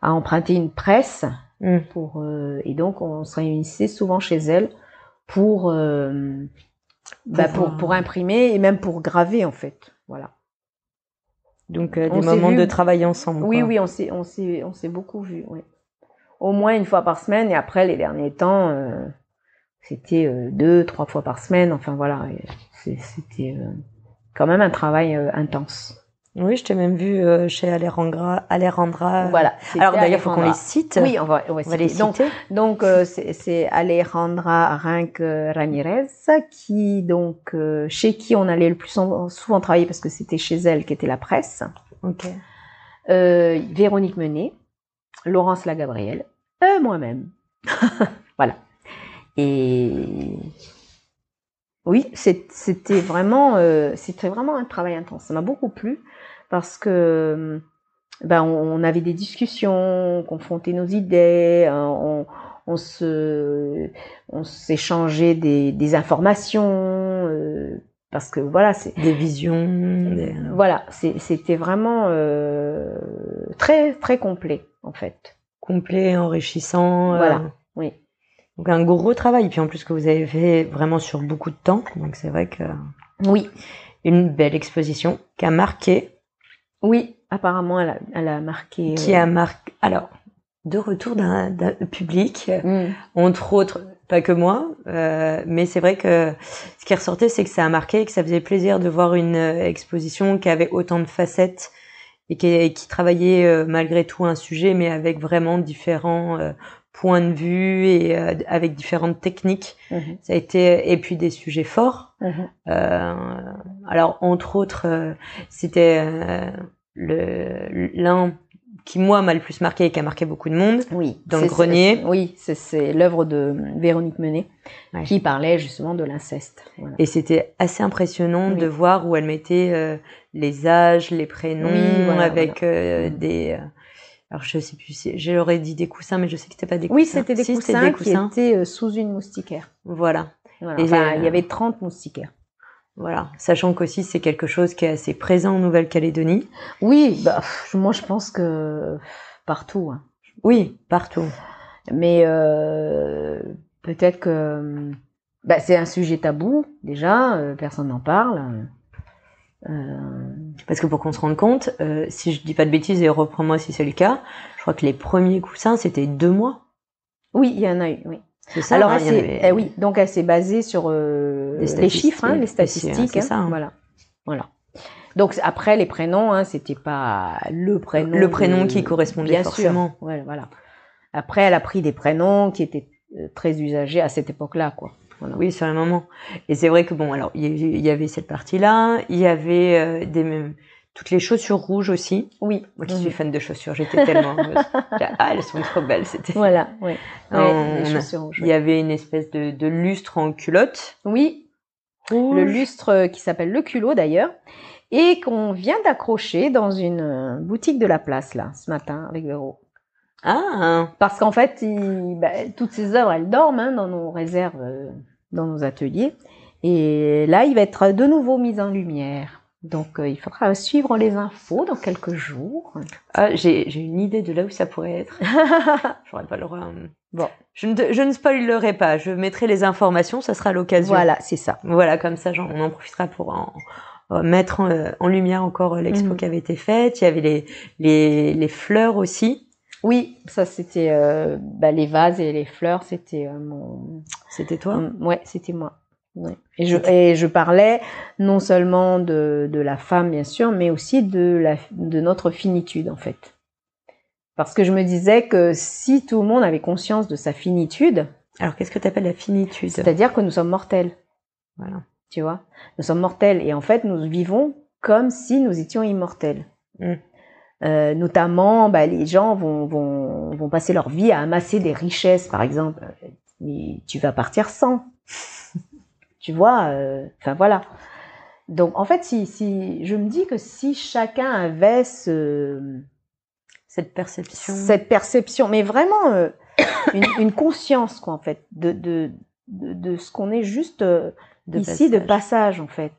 à emprunter une presse Mm. pour euh, et donc on se réunissait souvent chez elle pour euh, bah, pour, pour imprimer et même pour graver en fait voilà Donc On des moments vu- de travail ensemble. oui quoi. oui on s'est on s'est on s'est beaucoup vu oui. au moins une fois par semaine et après les derniers temps c'était euh, deux trois fois par semaine enfin voilà c'était euh, quand même un travail euh, intense Oui, je t'ai même vu euh, chez Alejandra. Alejandra. voilà Alors d'ailleurs, faut qu'on les cite. oui on va, on va on va les citer. donc. Donc euh, c'est Alejandra Rinck Ramirez qui donc euh, chez qui on allait le plus souvent, travailler parce que c'était chez elle qui était la presse. Ok. Véronique Menet, Laurence Lagabrielle, euh, moi-même. Et oui, c'était vraiment euh, c'était vraiment un travail intense. Ça m'a beaucoup plu parce que ben on, avait des discussions, on confrontait nos idées, hein, on, on se on s'échangeait des, des informations euh, parce que voilà c'est Des visions. des- voilà c'était vraiment euh, très très complet en fait complet, enrichissant. euh, Voilà. Donc un gros travail. Puis en plus que vous avez fait vraiment sur beaucoup de temps. Donc c'est vrai que oui une belle exposition qui a marqué, oui apparemment elle a, elle a marqué qui euh, a marqué. Alors de retour d'un public, mm, entre autres, pas que moi, euh, mais c'est vrai que ce qui ressortait, c'est que ça a marqué, que ça faisait plaisir de voir une euh, exposition qui avait autant de facettes et qui, qui travaillait euh, malgré tout un sujet, mais avec vraiment différents euh, points de vue et euh, avec différentes techniques. mhm, Ça a été et puis des sujets forts. mhm. Euh, alors entre autres, euh, c'était euh, le l'un qui moi m'a le plus marqué et qui a marqué beaucoup de monde. Oui, Dans le grenier. Oui, c'est- l'œuvre de Véronique Menet Ouais. qui parlait justement de l'inceste. Voilà. Et c'était assez impressionnant Oui. de voir où elle mettait euh, les âges, les prénoms, Oui, voilà, avec euh, Mm. des. Euh, alors je sais plus si j'aurais dit des coussins, mais je sais que c'était pas des Oui, coussins. c'était des, Si, coussins qui étaient euh, sous une moustiquaire. Voilà, Voilà. Et Enfin, euh, il y avait 30 moustiquaires. voilà. Sachant qu'aussi c'est quelque chose qui est assez présent en Nouvelle-Calédonie. Oui, bah, moi je pense que partout. hein. Oui, partout. Mais euh, peut-être que bah, c'est un sujet tabou déjà, euh, personne n'en parle. Euh, Parce que pour qu'on se rende compte, euh, si je dis pas de bêtises et reprends-moi si c'est le cas, je crois que les premiers coussins c'était deux mois. oui, il y en a eu. Oui. C'est ça. Alors, hein, elle avait- eh oui, donc elle s'est basée sur euh, les chiffres, hein, les statistiques hein, ça, hein. Voilà, voilà. Donc après les prénoms, hein, c'était pas le prénom. Le prénom de- qui correspondait bien forcément. Sûr. Ouais, voilà. Après, elle a pris des prénoms qui étaient euh, très usagé à cette époque-là, quoi. Voilà. Oui, sur le moment. Et c'est vrai que bon, alors il y avait- il y avait cette partie-là, il y avait euh, des toutes les chaussures rouges aussi. Oui. Moi qui Mhm. suis fan de chaussures, j'étais tellement heureuse. Ah, elles sont trop belles. C'était. Voilà, oui. Les a- chaussures rouges, Il y avait une espèce de, de lustre en culotte. Oui, rouge. le lustre euh, qui s'appelle le culot d'ailleurs, et qu'on vient d'accrocher dans une euh, boutique de la place là ce matin avec Véro. Ah, Parce qu'en fait, il- bah, toutes ces œuvres, elles dorment hein, dans nos réserves, dans nos ateliers. Et là, il va être de nouveau mis en lumière. Donc, euh, il faudra suivre les infos dans quelques jours. ah j'ai j'ai une idée de là où ça pourrait être. J'aurais pas le droit. euh. Bon. Je ne, je ne spoilerai pas. Je mettrai les informations. Ça sera l'occasion. voilà, c'est ça. Voilà, comme ça, genre, on en profitera pour en, en mettre en, euh, en lumière encore euh, l'expo Mhm. qui avait été faite. Il y avait les, les, les fleurs aussi. Oui, ça c'était euh, bah, les vases et les fleurs, c'était euh, mon, C'était toi? Mm, Ouais, c'était moi. Ouais. Et, je, et je parlais non seulement de, de la femme, bien sûr, mais aussi de, la, de notre finitude, en fait. Parce que je me disais que si tout le monde avait conscience de sa finitude, Alors, qu'est-ce que tu appelles la finitude? c'est-à-dire que nous sommes mortels, Voilà. tu vois? Nous sommes mortels et en fait, nous vivons comme si nous étions immortels. Mm. Euh, notamment, bah, les gens vont, vont, vont passer leur vie à amasser des richesses, par exemple. Mais tu vas partir sans. tu vois, euh, enfin voilà. Donc en fait, si, si je me dis que si chacun avait ce, Cette perception. cette perception, mais vraiment euh, une, une conscience quoi en fait de de de, de ce qu'on est juste De ici de passage. passage en fait.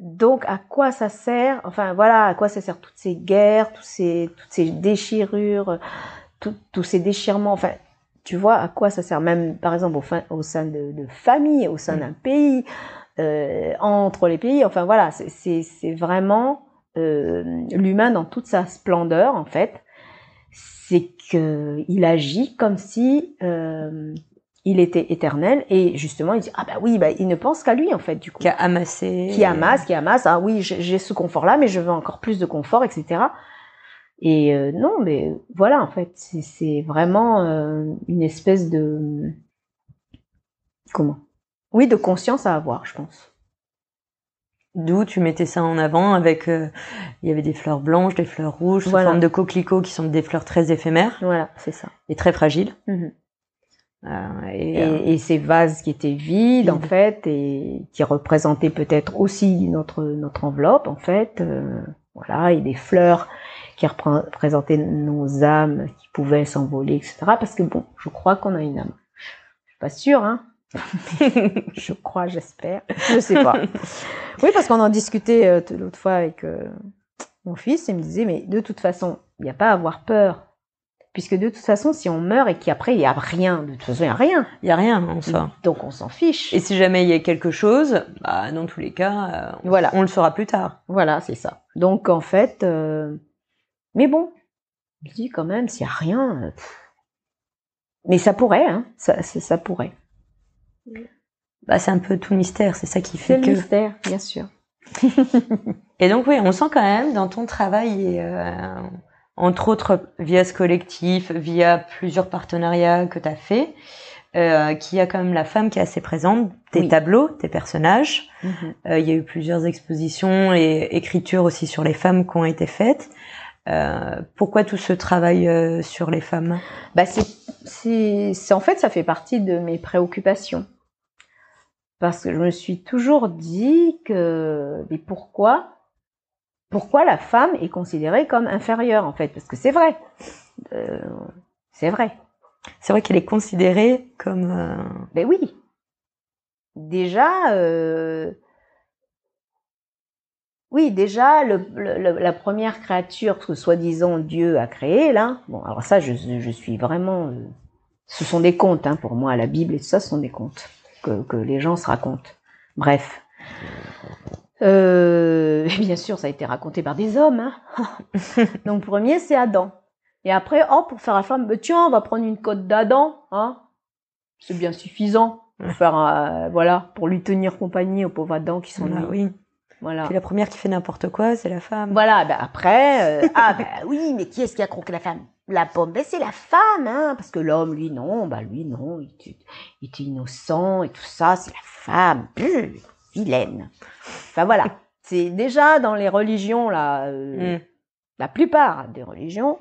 Donc à quoi ça sert Enfin voilà, à quoi ça sert toutes ces guerres, tous ces toutes ces déchirures, tout- tous ces déchirements. Enfin, tu vois à quoi ça sert Même par exemple au, fin- au sein de, de familles, au sein Mm. d'un pays, euh, entre les pays. Enfin voilà, c'est- vraiment euh, l'humain dans toute sa splendeur en fait. C'est que il agit comme si euh, il était éternel et justement il dit ah bah oui bah il ne pense qu'à lui en fait du coup Qui a amassé. qui amasse, qui amasse. Ah oui, j'ai ce confort-là, mais je veux encore plus de confort, etc. Et euh, non, mais voilà, en fait, c'est- vraiment euh, une espèce de comment? Oui, de conscience à avoir, je pense. D'où tu mettais ça en avant avec, euh, il y avait des fleurs blanches, des fleurs rouges, Voilà. sous forme de coquelicots qui sont des fleurs très éphémères Voilà, c'est ça. et très fragiles. Mhm. Euh, et, Et, euh, et ces vases qui étaient vides, en fait, et qui représentaient peut-être aussi notre notre enveloppe, en fait. euh, voilà, et des fleurs qui repré- représentaient nos âmes qui pouvaient s'envoler, etc. Parce que bon, je crois qu'on a une âme. Je suis pas sûre, hein. je crois, j'espère. Je sais pas. Oui, parce qu'on en discutait euh, l'autre fois avec euh, mon fils, et il me disait, mais de toute façon, il n'y a pas à avoir peur. Puisque de toute façon, si on meurt et qu'après, il n'y a rien, de toute façon, il n'y a rien. il y a rien en soi. Donc on s'en fiche. Et si jamais il y a quelque chose, bah, dans tous les cas, euh, Voilà. on le saura plus tard. Voilà, c'est ça. Donc en fait, euh, mais bon, je dis quand même, s'il n'y a rien, euh, mais ça pourrait, hein, ça, ça, pourrait. Bah, c'est un peu tout le mystère, c'est ça qui fait le que. mystère, bien sûr. Et donc oui, on sent quand même dans ton travail, et, entre autres via ce collectif, via plusieurs partenariats que tu as fait, euh, qu'il y a quand même la femme qui est assez présente, tes Oui. tableaux, tes personnages. Mhm. Euh, il y a eu plusieurs expositions et écritures aussi sur les femmes qui ont été faites. Euh, pourquoi tout ce travail euh, sur les femmes? Bah c'est, c'est, c'est- en fait, ça fait partie de mes préoccupations. Parce que je me suis toujours dit que, mais pourquoi, pourquoi la femme est considérée comme inférieure en fait Parce que c'est vrai, Euh, c'est vrai. C'est vrai qu'elle est considérée comme euh, Ben oui. Déjà, euh, oui, déjà, le, le- le- la première créature que soi-disant Dieu a créée, là, bon, alors ça, je, je suis vraiment, euh, ce sont des contes, hein, pour moi, la Bible et tout ça, ce sont des contes que, que les gens se racontent. Bref. Euh, et bien sûr, ça a été raconté par des hommes. Hein. Donc, premier, c'est Adam. Et après, oh, pour faire la femme, ben, tiens, on va prendre une côte d'Adam, hein. C'est bien suffisant pour faire, euh, voilà, pour lui tenir compagnie au pauvre Adam qui sont ah là. oui. Voilà. Puis la première qui fait n'importe quoi, c'est la femme. Voilà, ben après, euh, ah ben oui, mais qui est-ce qui a croqué la femme? La pomme, ben c'est la femme, hein, parce que l'homme, lui, non, bah lui, non, il était, il était innocent et tout ça, c'est la femme, euh, vilaine. Enfin voilà, c'est déjà dans les religions là, euh, Mm. la plupart des religions,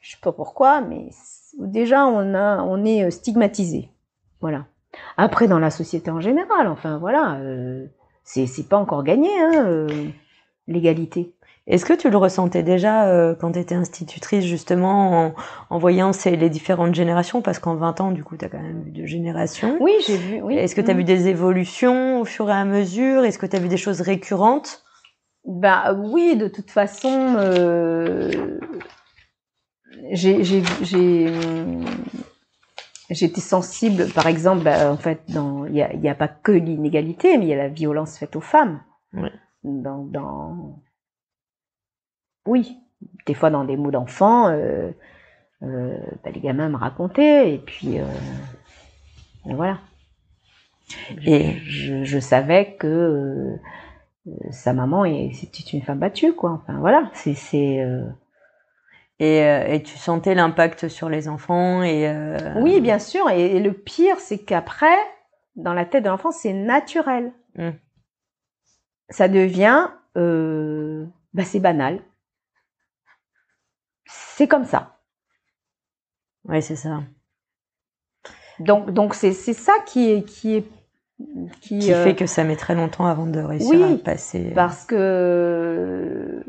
je sais pas pourquoi, mais déjà on a, on est euh, stigmatisé, voilà. Après dans la société en général, enfin voilà, euh, c'est c'est pas encore gagné, hein, euh, l'égalité. Est-ce que tu le ressentais déjà euh, quand tu étais institutrice, justement, en, en voyant ces, les différentes générations? Parce qu'en 20 ans, du coup, tu as quand même vu deux générations. Oui, j'ai vu. Oui. Est-ce que tu as Mm. vu des évolutions au fur et à mesure? Est-ce que tu as vu des choses récurrentes? Bah oui, de toute façon, euh, hum, j'étais sensible, par exemple, bah, en fait, il y a, y a pas que l'inégalité, mais il y a la violence faite aux femmes. Dans, dans oui, des fois dans des mots d'enfants, euh, euh, bah, les gamins me racontaient et puis euh, voilà. Et- je, je savais que sa maman c'était une femme battue quoi enfin voilà c'est et, et tu sentais l'impact sur les enfants et oui bien sûr et, et le pire c'est qu'après dans la tête de l'enfant c'est naturel Mm. ça devient bah c'est banal c'est comme ça Ouais, c'est ça. donc donc c'est c'est ça qui est qui est qui, Qui euh, fait que ça met très longtemps avant de réussir Oui, à passer. Parce que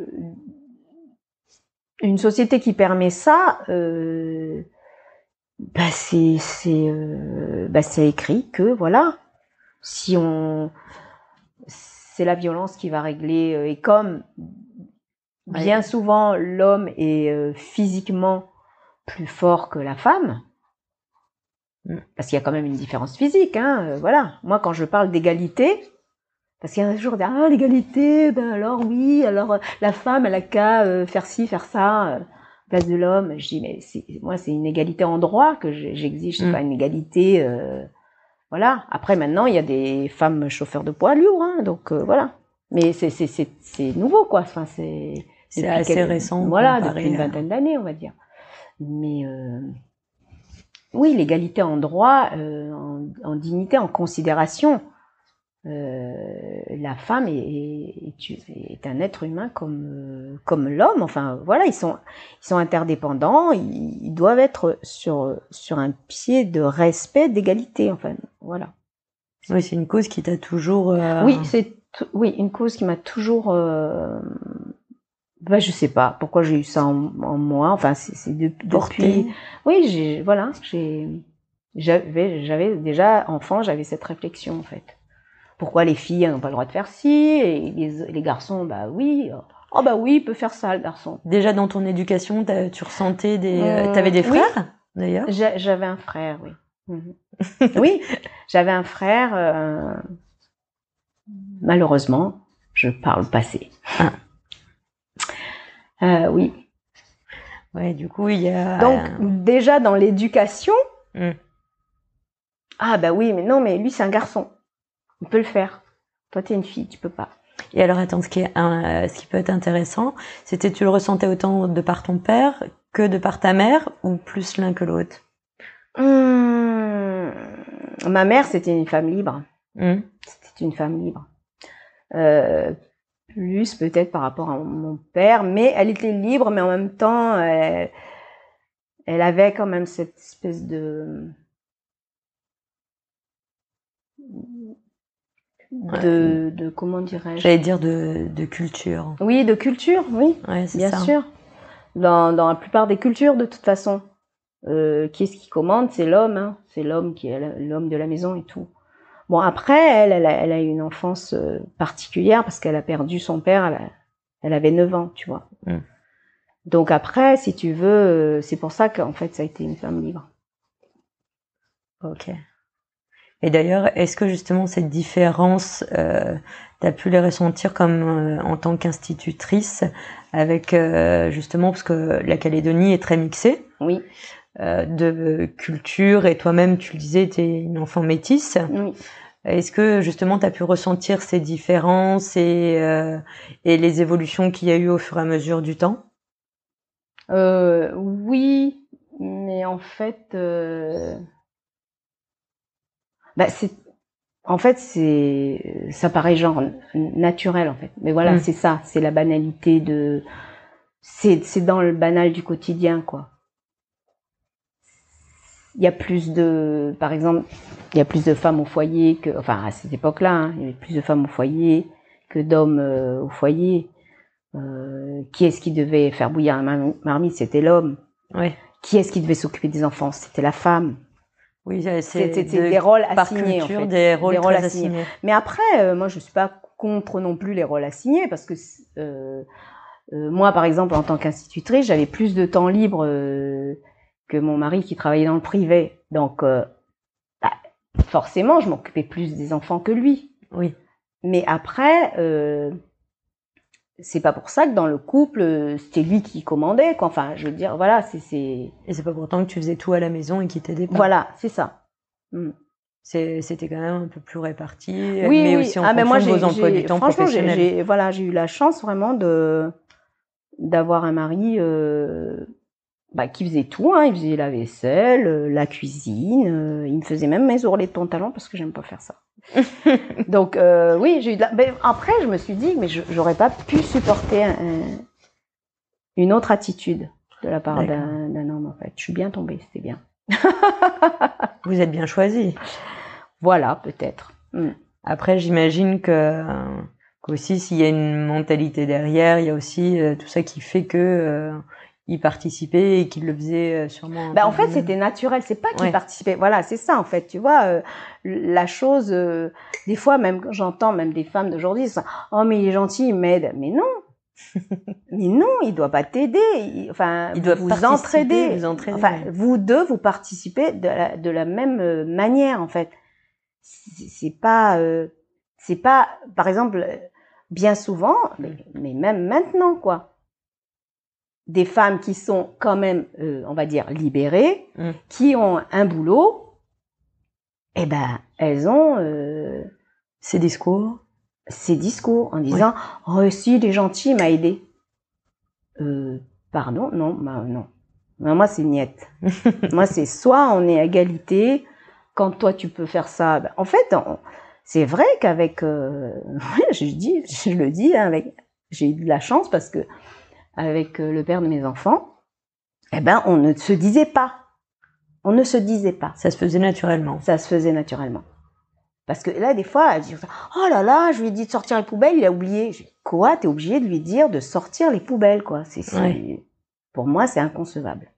une société qui permet ça, euh, bah c'est c'est euh, bah c'est écrit que voilà, si on c'est la violence qui va régler euh, et comme bien souvent l'homme est euh, physiquement plus fort que la femme. Mm. Parce qu'il y a quand même une différence physique, hein, euh, voilà. Moi, quand je parle d'égalité, parce qu'il y a toujours des ah l'égalité, ben alors oui, alors euh, la femme elle a qu'à faire ci, faire ça, place de l'homme. Je dis mais moi c'est une égalité en droit que j'exige, c'est Mm. pas une égalité, voilà. Après maintenant il y a des femmes chauffeurs de poids lourds, hein, donc voilà. Mais c'est nouveau quoi. Enfin c'est C'est assez récent Voilà, depuis une vingtaine d'années on va dire. Mais euh, oui, l'égalité en droit, euh, en, en dignité, en considération. Euh, la femme est, est, est un être humain comme, comme l'homme. Enfin, voilà, ils sont, ils sont interdépendants. Ils, ils doivent être sur, sur un pied de respect, d'égalité. Enfin, voilà. Oui, c'est une cause qui t'a toujours. Oui, c'est oui une cause qui m'a toujours. Euh, bah, je sais pas pourquoi j'ai eu ça en, en moi. Enfin, c'est de- depuis. Oui, j'ai voilà, j'ai j'avais j'avais déjà enfant, j'avais cette réflexion en fait. Pourquoi les filles n'ont pas le droit de faire ci et les, les garçons bah oui. Oh bah oui, il peut faire ça le garçon. Déjà dans ton éducation, tu ressentais des. Euh, T'avais des oui. frères d'ailleurs? J'a- J'avais un frère, oui. Mhm. oui, j'avais un frère. euh, malheureusement, je parle passé. Euh, oui. Ouais, du coup il y a. Donc déjà dans l'éducation, Mm. ah bah oui, mais non, mais lui c'est un garçon, il peut le faire. Toi t'es une fille, tu peux pas. Et alors attends, ce qui est un- ce qui peut être intéressant, c'était tu le ressentais autant de par ton père que de par ta mère ou plus l'un que l'autre? Hum, Ma mère c'était une femme libre. Hmm. C'était une femme libre. Euh, plus peut-être par rapport à mon père, mais elle était libre, mais en même temps, elle, elle avait quand même cette espèce de de, de comment dirais-je? J'allais dire de, de culture. Oui, de culture, oui, Ouais, bien ça. sûr. Dans, dans la plupart des cultures, de toute façon, euh, qui est-ce qui commande? C'est l'homme, hein. c'est l'homme qui est l'homme de la maison et tout. Bon, après, elle, elle a, elle a eu une enfance euh, particulière parce qu'elle a perdu son père, elle, a- elle avait 9 ans, tu vois. Mm. Donc après, si tu veux, euh, c'est pour ça qu'en fait, ça a été une femme libre. Ok. Et d'ailleurs, est-ce que justement cette différence, euh, tu as pu les ressentir comme euh, en tant qu'institutrice avec euh, justement parce que la Calédonie est très mixée? Oui, euh, de culture et toi-même tu le disais, tu es une enfant métisse. oui. Est-ce que justement tu as pu ressentir ces différences et, euh, et les évolutions qu'il y a eu au fur et à mesure du temps? Euh, oui, mais en fait, euh, bah, c'est, en fait, c'est, ça paraît genre naturel en fait. Mais voilà, Mm. c'est ça, c'est la banalité de, c'est, c'est dans le banal du quotidien quoi. Il y a plus de, par exemple, il y a plus de femmes au foyer que, enfin à cette époque-là, hein, il y avait plus de femmes au foyer que d'hommes euh, au foyer. Euh, qui est-ce qui devait faire bouillir la mar- marmite? C'était l'homme. Qui est-ce qui devait s'occuper des enfants? C'était la femme. Oui, C'était de- des rôles assignés. en fait. des rôles Des rôles très assignés. assignés. Mais après, euh, moi, je suis pas contre non plus les rôles assignés parce que moi, par exemple, en tant qu'institutrice, j'avais plus de temps libre que mon mari qui travaillait dans le privé. Donc, euh, bah, forcément, je m'occupais plus des enfants que lui. Oui. Mais après, euh, c'est pas pour ça que dans le couple, euh, c'était lui qui commandait. Quoi. Enfin, je veux dire, voilà, c'est, c'est, Et c'est pas pourtant que tu faisais tout à la maison et qu'il t'aidait pas. voilà, c'est ça. Mm. C'est- C'était quand même un peu plus réparti, Oui, mais oui. aussi en ah, mais moi, de vos emplois du temps franchement, professionnels. j'ai- voilà, j'ai eu la chance vraiment de d'avoir un mari euh, bah, qui faisait tout. Hein. Il faisait la vaisselle, euh, la cuisine. euh, il me faisait même mes ourlets de pantalon parce que j'aime pas faire ça. Donc euh, oui, j'ai eu de la... ben, après, je me suis dit, mais j'aurais pas pu supporter un- un- une autre attitude de la part d'un homme. En fait, je suis bien tombée, c'était bien. Vous êtes bien choisi. Voilà, peut-être. Mm. Après, j'imagine que qu'aussi s'il y a une mentalité derrière, il y a aussi euh, tout ça qui fait que euh, il participait et qu'il le faisait euh, sûrement. Bah, en fait, c'était naturel. C'est pas qu'il Ouais. participait. Voilà, c'est ça, en fait. Tu vois, euh, la chose, euh, des fois, même j'entends même des femmes d'aujourd'hui, oh, mais il est gentil, il m'aide. Mais non. mais non, il doit pas t'aider. Il- Enfin, Il doit vous entraider. vous entraîner, Enfin, vous deux, vous participez de la, de la même euh, manière, en fait. C'est pas, euh, c'est pas, par exemple, euh, bien souvent, mais, mais même maintenant, quoi. Des femmes qui sont quand même, euh, on va dire, libérées, Mm. qui ont un boulot, eh ben, elles ont euh, Ces discours. ces discours en disant Oh, si, il est gentil, il m'a aidé. Euh, pardon, non, bah, non. Non, moi, c'est niette. moi, c'est soit on est à égalité, quand toi, tu peux faire ça. ben, en fait, c'est vrai qu'avec. euh, je, dis, je le dis, hein, avec, j'ai eu de la chance parce que avec euh, le père de mes enfants, eh ben, on ne se disait pas. On ne se disait pas Ça se faisait naturellement. ça se faisait naturellement. Parce que là, des fois, elle dit Oh là là, je lui ai dit de sortir les poubelles, il a oublié. Je dis, Quoi? T'es obligé de lui dire de sortir les poubelles, quoi. C'est, c'est- Ouais. Pour moi, c'est inconcevable.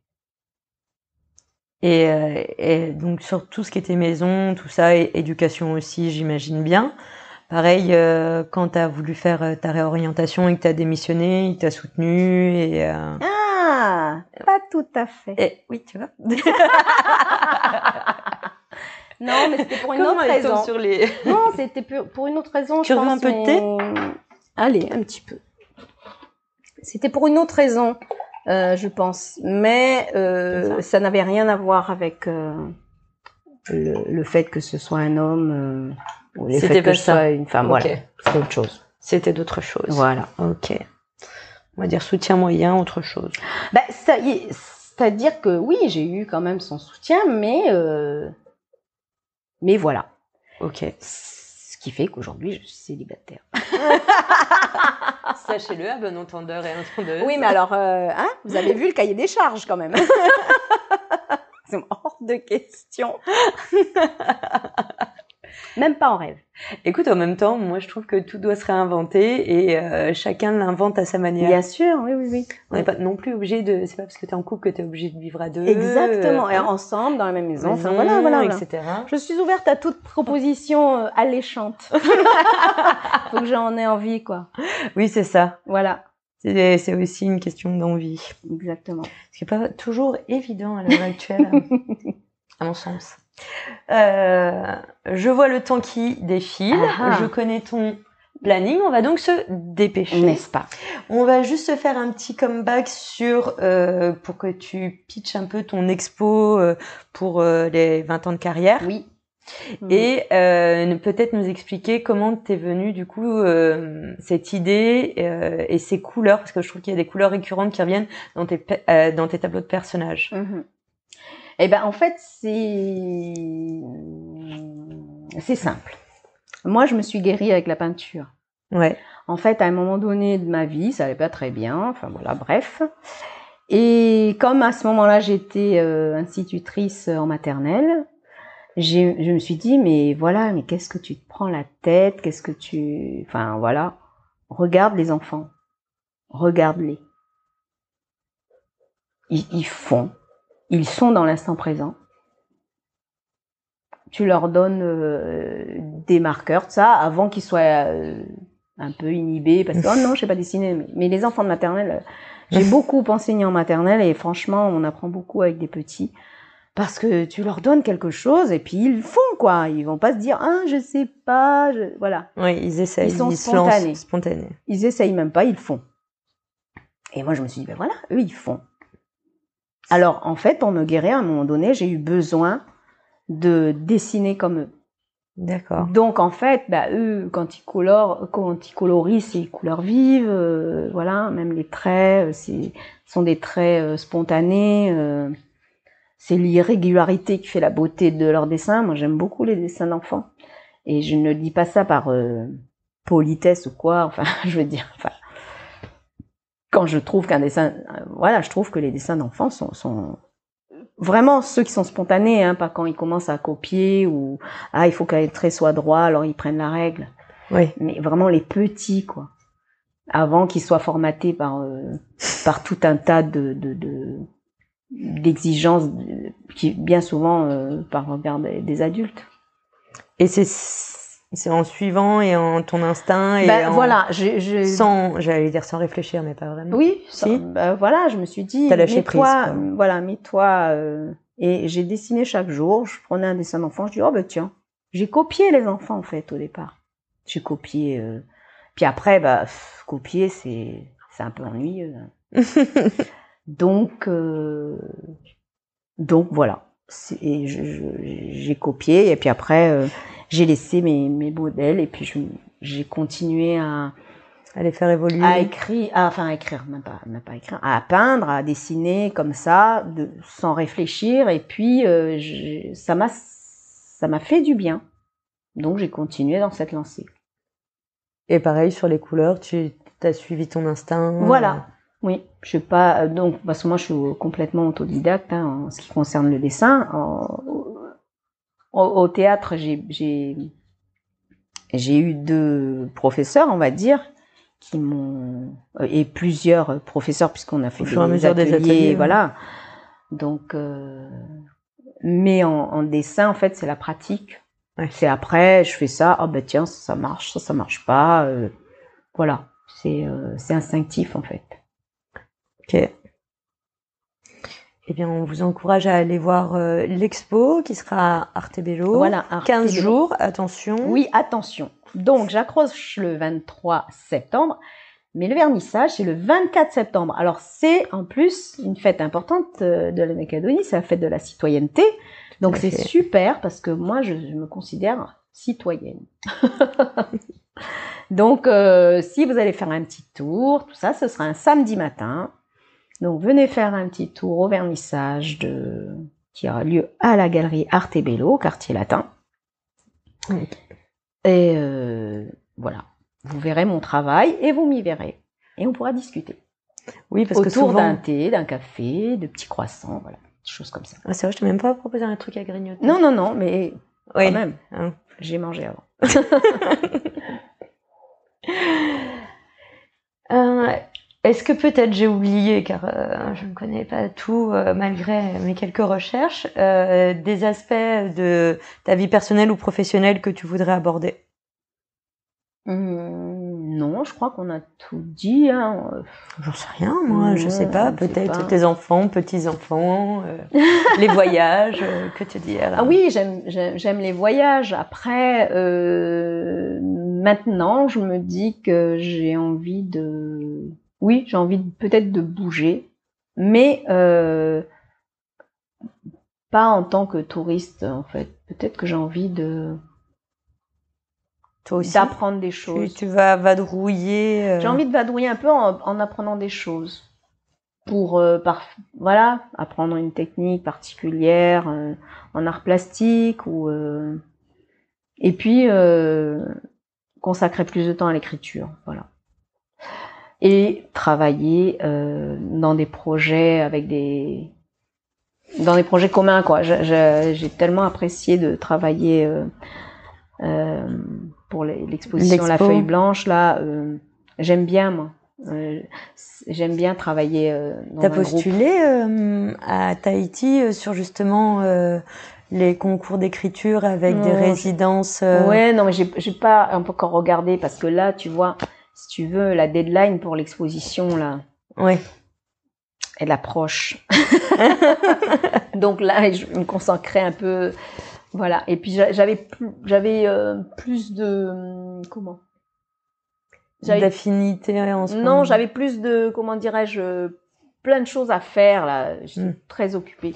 Et, euh, et donc sur tout ce qui était maison, tout ça, et éducation aussi, j'imagine bien. Pareil, euh, quand tu as voulu faire euh, ta réorientation et que tu as démissionné, il t'a soutenu et, euh, Ah Pas tout à fait. et oui, tu vois. Non, mais c'était pour une Comment autre raison. sur les Non, c'était pour une autre raison. Tu je veux pense, un peu de thé Allez, un petit peu. C'était pour une autre raison, euh, je pense. Mais euh, ça n'avait rien à voir avec euh, le, le fait que ce soit un homme ou le C'était fait que pas je ça. sois une femme. Voilà, Ok. c'est autre chose. C'était d'autres choses. Voilà. Ok. On va dire soutien moyen, autre chose. Bah, ça y est, c'est-à-dire que oui, j'ai eu quand même son soutien, mais euh, mais voilà. Ok. Ce qui fait qu'aujourd'hui, je suis célibataire. Sachez-le, à bon entendeur et entendeuse. Oui, mais alors, euh, hein, vous avez vu le cahier des charges quand même. C'est hors de question. même pas en rêve. Écoute, en même temps, moi je trouve que tout doit se réinventer et euh, chacun l'invente à sa manière. Bien sûr, oui, oui, oui. On n'est pas non plus obligé de. C'est pas parce que t'es en couple que t'es obligé de vivre à deux. Exactement. Et euh, ensemble, dans la même maison. Enfin, maison, voilà, voilà, voilà. etc. Je suis ouverte à toute proposition euh, alléchante. Faut que j'en ai envie, quoi. Oui, c'est ça. Voilà, c'est aussi une question d'envie. exactement. Ce qui n'est pas toujours évident à l'heure actuelle, à mon sens. Euh, je vois le temps qui défile. Ah ah. Je connais ton planning. On va donc se dépêcher. N'est-ce pas? On va juste se faire un petit comeback sur euh, pour que tu pitches un peu ton expo euh, pour euh, les 20 ans de carrière. Oui. Et euh, peut-être nous expliquer comment t'es venue du coup euh, cette idée euh, et ces couleurs, parce que je trouve qu'il y a des couleurs récurrentes qui reviennent dans tes, euh, dans tes tableaux de personnages. Mmh. Eh ben en fait c'est c'est simple. Moi je me suis guérie avec la peinture. Ouais. En fait à un moment donné de ma vie ça allait pas très bien. Enfin voilà bref. Et comme à ce moment-là j'étais euh, institutrice en maternelle, je me suis dit, mais voilà, mais qu'est-ce que tu te prends la tête? Qu'est-ce que tu... Enfin, voilà. Regarde les enfants. Regarde-les. Ils, font. Ils sont dans l'instant présent. Tu leur donnes euh, des marqueurs, ça, avant qu'ils soient euh, un peu inhibés, parce que, oh non, je sais pas dessiner. Mais, mais les enfants de maternelle, j'ai beaucoup enseigné en maternelle, et franchement, on apprend beaucoup avec des petits parce que tu leur donnes quelque chose et puis ils font quoi. Ils vont pas se dire ah je sais pas, je... voilà. Oui, ils essayent. Ils sont spontanés. spontanés. Ils essayent même pas, ils font. Et moi je me suis dit ben voilà, eux ils font. Alors en fait pour me guérir à un moment donné j'ai eu besoin de dessiner comme eux. D'accord. Donc en fait, bah, eux, quand ils colorent, quand ils colorisent, c'est couleurs vives, euh, voilà, même les traits, euh, c'est sont des traits euh, spontanés. Euh, c'est l'irrégularité qui fait la beauté de leurs dessins. Moi, j'aime beaucoup les dessins d'enfants. Et je ne dis pas ça par euh, politesse ou quoi. Enfin, je veux dire, enfin, quand je trouve qu'un dessin, euh, voilà, je trouve que les dessins d'enfants sont, sont, vraiment ceux qui sont spontanés, hein, pas quand ils commencent à copier ou ah il faut qu'un trait soit droit, alors ils prennent la règle. Oui. Mais vraiment les petits, quoi. Avant qu'ils soient formatés par euh, par tout un tas de, de, de d'exigences qui bien souvent euh, par regard des, adultes. Et c'est c'est en suivant et en ton instinct et ben, voilà, je... sans j'allais dire sans réfléchir mais pas vraiment. Oui, si. ben, voilà, je me suis dit T'as lâché prise. Toi, voilà, mets-toi euh, et j'ai dessiné chaque jour, je prenais un dessin d'enfant, je dis oh ben tiens, j'ai copié les enfants en fait au départ. J'ai copié euh... puis après bah copier c'est c'est un peu ennuyeux. Hein. Donc, euh, donc voilà. J'ai copié et puis après euh, j'ai laissé mes, mes modèles et puis j'ai continué à, à les faire évoluer, à écrire, à, enfin à écrire, même pas, même pas écrire, à peindre, à dessiner comme ça, de, sans réfléchir. Et puis euh, ça m'a ça m'a fait du bien. Donc j'ai continué dans cette lancée. Et pareil sur les couleurs, tu as suivi ton instinct. Voilà. Oui, je sais pas. Euh, donc, parce que moi, je suis complètement autodidacte hein, en ce qui concerne le dessin. Au, théâtre, j'ai eu deux professeurs, on va dire, qui m'ont euh, et plusieurs professeurs puisqu'on a fait des, ateliers, des, ateliers, voilà. Donc, euh, mais en, en, dessin, en fait, c'est la pratique. Ouais. C'est après, je fais ça. Ah oh, ben tiens, ça, ça marche, ça ça marche pas. Euh, voilà, c'est c'est instinctif en fait. Ok. Eh bien, on vous encourage à aller voir euh, l'expo qui sera à Artebello. Voilà, 15 jours, attention. Oui, attention. Donc, j'accroche le 23 septembre, mais le vernissage, c'est le 24 septembre. Alors, c'est en plus une fête importante euh, de la Macadonie, c'est la fête de la citoyenneté. Donc, c'est super parce que moi, je, me considère citoyenne. Donc, euh, si vous allez faire un petit tour, tout ça, ce sera un samedi matin donc venez faire un petit tour au vernissage de... qui aura lieu à la galerie Artebello, quartier latin. Et euh, voilà, vous verrez mon travail et vous m'y verrez. Et on pourra discuter. Oui, parce Autour que souvent... d'un thé, d'un café, de petits croissants, voilà, des choses comme ça. Ah, c'est vrai, je t'ai même pas proposé un truc à grignoter. Non, non, non, mais oui. quand même, Hein. j'ai mangé avant. Euh, Est-ce que peut-être j'ai oublié, car euh, je ne connais pas tout euh, malgré mes quelques recherches, euh, des aspects de ta vie personnelle ou professionnelle que tu voudrais aborder? Hum, non, je crois qu'on a tout dit. Hein. J'en sais rien, moi, je sais pas. Peut-être tes enfants, petits-enfants, euh, les voyages, euh, que te dire Ah oui, j'aime j'aime j'aime les voyages. Après, euh, maintenant, je me dis que j'ai envie de, oui, j'ai envie peut-être de bouger, mais euh, pas en tant que touriste en fait. Peut-être que j'ai envie de Toi aussi. d'apprendre des choses. tu vas vadrouiller. euh, J'ai envie de vadrouiller un peu en, en apprenant des choses pour euh, par, voilà apprendre une technique particulière euh, en art plastique ou euh, et puis euh, consacrer plus de temps à l'écriture voilà et travailler euh, dans des projets avec des dans des projets communs quoi. J'ai tellement apprécié de travailler euh, euh, pour l'exposition la feuille blanche là j'aime bien moi. J'aime bien travailler dans T'as postulé à Tahiti sur justement les concours d'écriture avec des Non, résidences. Ouais, non, mais j'ai pas encore regardé parce que là, tu vois, si tu veux, la deadline pour l'exposition là, ouais. elle approche. Donc là, je me consacrais un peu, voilà. Et puis j'a- j'avais plus, j'avais euh, plus de comment? J'avais- D'affinité en ce moment. Non, j'avais plus de comment dirais-je, plein de choses à faire là. J'étais Mm. très occupée.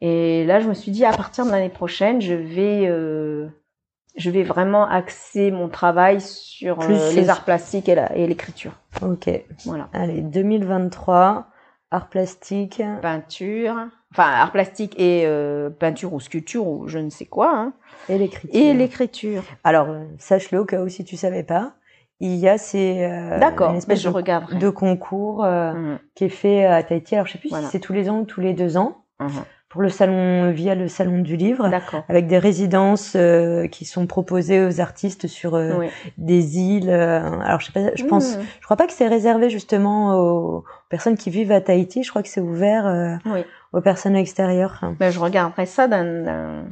Et là, je me suis dit à partir de l'année prochaine, je vais euh, je vais vraiment axer mon travail sur euh, les arts plastiques et l'écriture. Ok. Voilà. Allez, 2023, art plastique. Peinture, enfin art plastique et euh, peinture ou sculpture ou je ne sais quoi. hein. Et l'écriture. Et l'écriture. Alors, euh, sache-le au cas où si tu savais pas, il y a ces euh, D'accord, espèce je de, regarderai. de concours Mhm, qui est fait à Tahiti. Alors, je sais plus Voilà. si c'est tous les ans ou tous les deux ans mhm. Pour le salon via le salon du livre. Avec des résidences euh, qui sont proposées aux artistes sur euh, Oui. des îles. euh, alors je sais pas, je pense, Mhm, je crois pas que c'est réservé justement aux personnes qui vivent à Tahiti. Je crois que c'est ouvert euh, Oui. aux personnes extérieures. Ben, je regarderai ça d'un,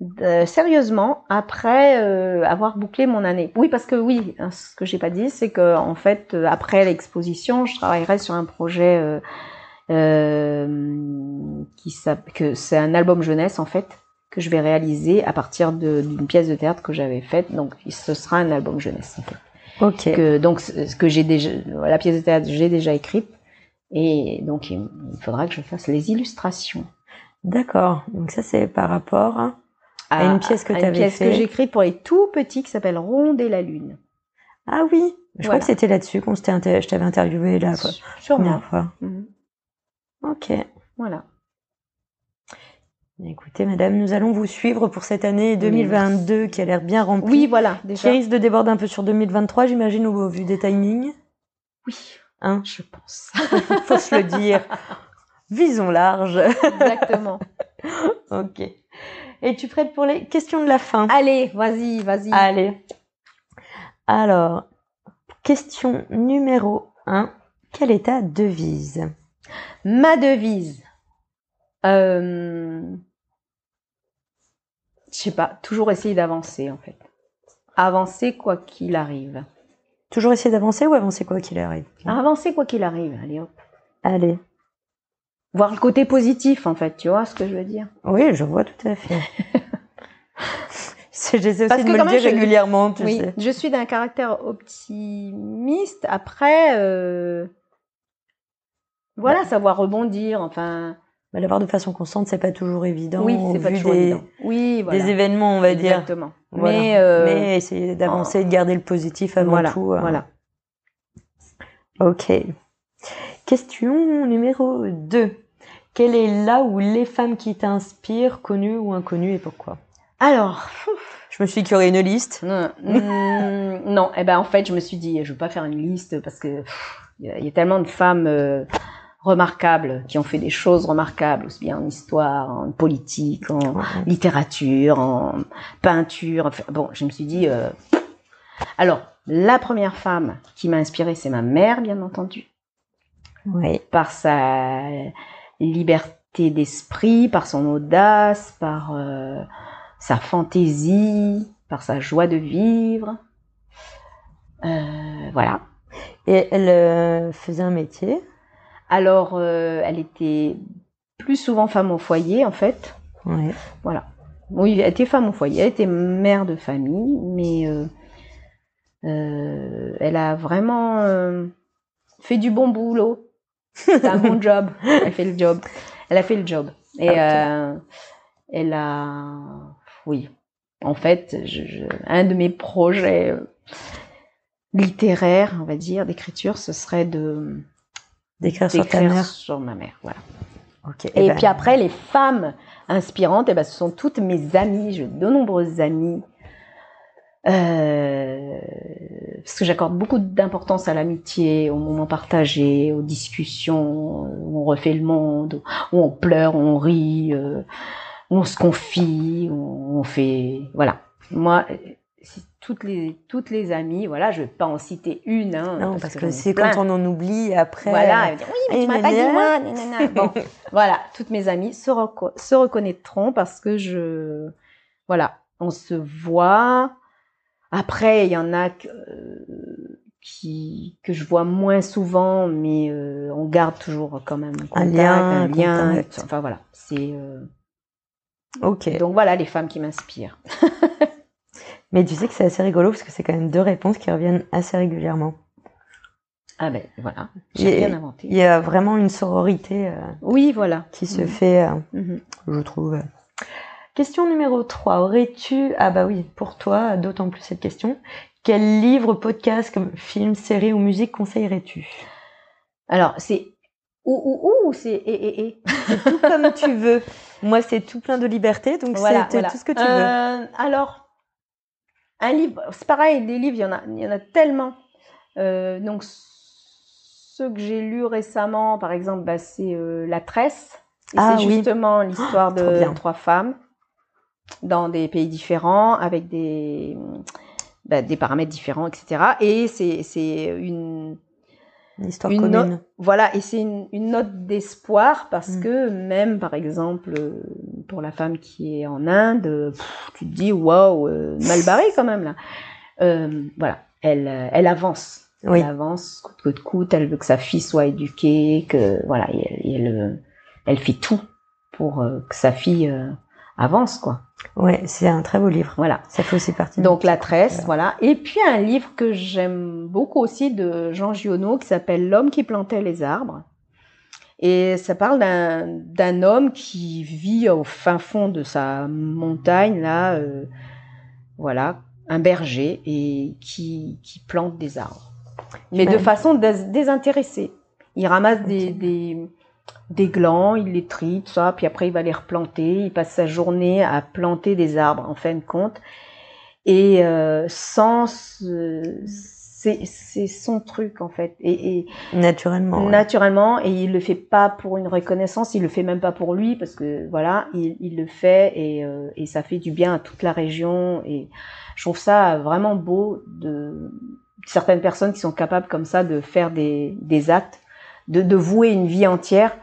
de- sérieusement après euh, avoir bouclé mon année. Oui, parce que oui, hein, ce que j'ai pas dit, c'est que en fait, euh, après l'exposition, je travaillerai sur un projet euh, euh, qui que c'est un album jeunesse en fait que je vais réaliser à partir d'une pièce de théâtre que j'avais faite. Donc, ce sera un album jeunesse en fait. Ok. Que, donc, ce que j'ai déjà, la pièce de théâtre, j'ai déjà écrite. Et donc, il il faudra que je fasse les illustrations. D'accord. Donc ça c'est par rapport. à- À une pièce que à t'avais une pièce fait. que j'ai écrite pour les tout petits qui s'appelle Ronde et la Lune. Ah oui. Je crois que c'était là-dessus qu'on s'était je t'avais interviewé la Sûrement. première fois. Mhm. Ok. Voilà. Écoutez, madame, nous allons vous suivre pour cette année 2022 qui a l'air bien remplie. Oui, voilà, Qui déjà. risque de déborder un peu sur 2023, j'imagine, au vu des timings. Oui, Hein je pense. faut se le dire. Visons large. Exactement. ok. Es-tu prête pour les questions de la fin? Allez, vas-y, vas-y. Allez. Alors, question numéro 1. Quelle est ta devise? Ma devise. Euh... Je sais pas, toujours essayer d'avancer en fait. Avancer quoi qu'il arrive. Toujours essayer d'avancer ou avancer quoi qu'il arrive? Avancer quoi qu'il arrive, allez hop. Allez. Voir le côté positif en fait, tu vois ce que je veux dire? Oui, je vois tout à fait. J'essaie Parce aussi de que me le dire je- régulièrement, tu Oui, sais. je suis d'un caractère optimiste. Après, euh, voilà, savoir rebondir. Enfin, Mais l'avoir de façon constante, c'est pas toujours évident. oui, c'est pas toujours des, évident. Oui, voilà. des événements, on va dire. Exactement. Voilà. Mais, euh, Mais essayer d'avancer et de garder le positif avant voilà, tout. euh. voilà. Ok. Question numéro 2. Quelle est là ou les femmes qui t'inspirent, connues ou inconnues, et pourquoi? Alors, Je me suis dit qu'il y aurait une liste. non, non, eh ben en fait, je me suis dit, je veux pas faire une liste parce que pff, il y, a- il y a tellement de femmes euh, remarquables qui ont fait des choses remarquables, aussi bien en histoire, en politique, en, littérature, en peinture. Enfin, bon, je me suis dit. euh, Alors, la première femme qui m'a inspirée, c'est ma mère, bien entendu, Oui. par sa liberté d'esprit, par son audace, par euh, sa fantaisie, par sa joie de vivre. Euh, voilà. Et elle faisait un métier? Alors, euh, elle était plus souvent femme au foyer, en fait. Oui. Voilà. Oui, elle était femme au foyer, elle était mère de famille, mais euh, euh, elle a vraiment euh, fait du bon boulot. C'est un bon job. Elle fait le job. Elle a fait le job. Et Ok. euh, elle a, oui, en fait, je, je- un de mes projets euh, littéraires, on va dire, d'écriture, ce serait de D'écrire sur ta mère. sur ma mère. Voilà. Ok. Et, eh ben, puis après, les femmes inspirantes, eh ben, ce sont toutes mes amies. J'ai de nombreuses amies. Euh, parce que j'accorde beaucoup d'importance à l'amitié, aux moments partagés, aux discussions, où on refait le monde, où on pleure, où on rit, euh, où on se confie, où on fait... Voilà. Moi, toutes les, toutes les amies, voilà, je vais pas en citer une. Hein, Non, parce, que, c'est quand on en oublie après. Voilà, elle va dire, oui, mais tu m'as pas dit moi. nanana. Bon, voilà, toutes mes amies se, reco- se reconnaîtront parce que je, voilà, on se voit. Après, il y en a que, euh, qui que je vois moins souvent, mais euh, on garde toujours quand même un contact, lien, un un lien. Enfin voilà, c'est euh, Ok. donc voilà les femmes qui m'inspirent. Mais tu sais que c'est assez rigolo parce que c'est quand même deux réponses qui reviennent assez régulièrement. Ah ben voilà, Il j'ai rien inventé. Il y a vraiment une sororité euh, Oui, voilà. qui se Mhm. fait, euh, Mhm. je trouve. Question numéro 3. Aurais-tu, ah bah oui, pour toi, d'autant plus cette question, quel livre, podcast, comme film, série ou musique conseillerais-tu? Alors c'est ou ou ou c'est et et et. Tout comme tu veux. Moi, c'est tout plein de liberté, donc Voilà, c'est voilà. tout ce que tu veux. Euh, alors, un livre, c'est pareil, des livres, il y en a, il y en a tellement. Euh, donc, ceux que j'ai lus récemment, par exemple, bah, c'est euh, La Tresse. Et Ah c'est oui. justement l'histoire de trois femmes dans des pays différents, avec des, bah, des paramètres différents, etc. Et c'est c'est une, Une histoire une commune. no- voilà, et c'est une, une note d'espoir parce Mm. que même, par exemple, euh, pour la femme qui est en Inde, euh, pff, tu te dis, waouh, euh, mal barrée quand même là. Euh, voilà, elle, elle avance. Oui. Elle avance coûte que coûte. Elle veut que sa fille soit éduquée, que voilà, et elle, et elle, elle fait tout pour que sa fille euh, avance, quoi. Ouais, c'est un très beau livre. Voilà. Ça fait aussi partie. Donc la tresse, voilà. Et puis un livre que j'aime beaucoup aussi de Jean Giono qui s'appelle L'homme qui plantait les arbres. Et ça parle d'un d'un homme qui vit au fin fond de sa montagne là, euh, voilà, un berger et qui qui plante des arbres, mais de façon dés- désintéressée. Il ramasse des, des des glands, il les trie, tout ça, puis après il va les replanter. Il passe sa journée à planter des arbres en fin de compte. Et euh, sans, ce- c'est c'est son truc en fait. Et, et Naturellement. ouais. naturellement, et il le fait pas pour une reconnaissance, il le fait même pas pour lui parce que voilà, il, il le fait et, euh, et ça fait du bien à toute la région. Et je trouve ça vraiment beau de certaines personnes qui sont capables comme ça de faire des, des actes, de, de vouer une vie entière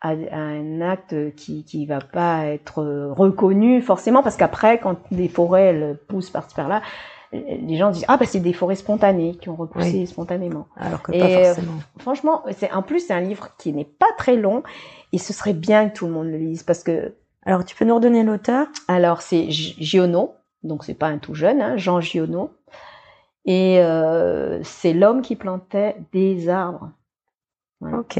à, à un acte qui qui va pas être reconnu forcément parce qu'après quand des forêts elles poussent par-ci par-là les gens disent ah bah c'est des forêts spontanées qui ont repoussé spontanément. Alors que Et, pas euh, forcément. franchement c'est en plus c'est un livre qui n'est pas très long et ce serait bien que tout le monde le lise parce que Alors, tu peux nous redonner l'auteur? Alors c'est Gi- Giono donc c'est pas un tout jeune hein, Jean Giono et euh, c'est l'homme qui plantait des arbres Voilà. Ok.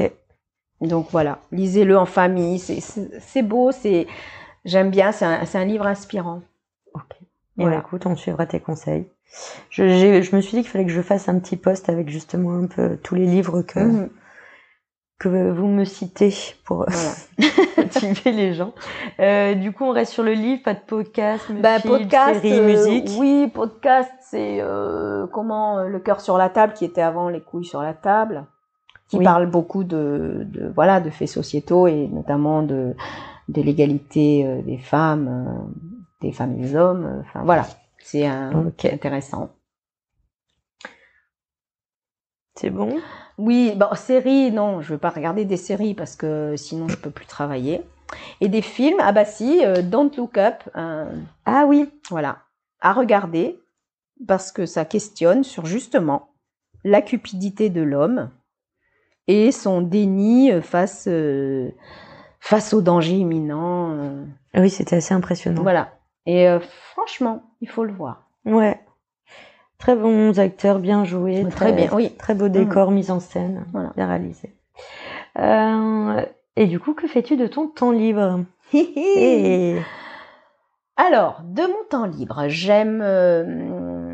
donc voilà, lisez-le en famille, c'est- beau, c'est j'aime bien, c'est un, un livre inspirant. Ok. Voilà. Ouais, écoute, on suivra tes conseils. Je, je me suis dit qu'il fallait que je fasse un petit post avec justement un peu tous les livres que, Mhm. que vous me citez pour Voilà. motiver les gens. Euh, du coup, on reste sur le livre, pas de podcast, mais Bah, podcast, série, euh, musique. oui, podcast, c'est euh, comment euh, le cœur sur la table qui était avant les couilles sur la table, qui Oui. parle beaucoup de, de voilà de faits sociétaux et notamment de de l'égalité euh, des femmes, euh, des femmes et des hommes. euh, Enfin voilà, c'est intéressant. C'est bon? Oui, bon, séries, non, je veux pas regarder des séries parce que sinon je peux plus travailler. Et des films, ah bah si, euh, Don't Look Up, Ah oui. voilà, à regarder parce que ça questionne sur justement la cupidité de l'homme et son déni euh, face euh, face au danger imminent. euh, Oui, c'était assez impressionnant. voilà. Et euh, franchement, il faut le voir. Ouais. Très bons acteurs, bien joués. Très bien, oui. Très beau décor, mise en scène, Voilà. bien réalisé. Euh, Et du coup, que fais-tu de ton temps libre? Et... Alors, de mon temps libre, j'aime. euh,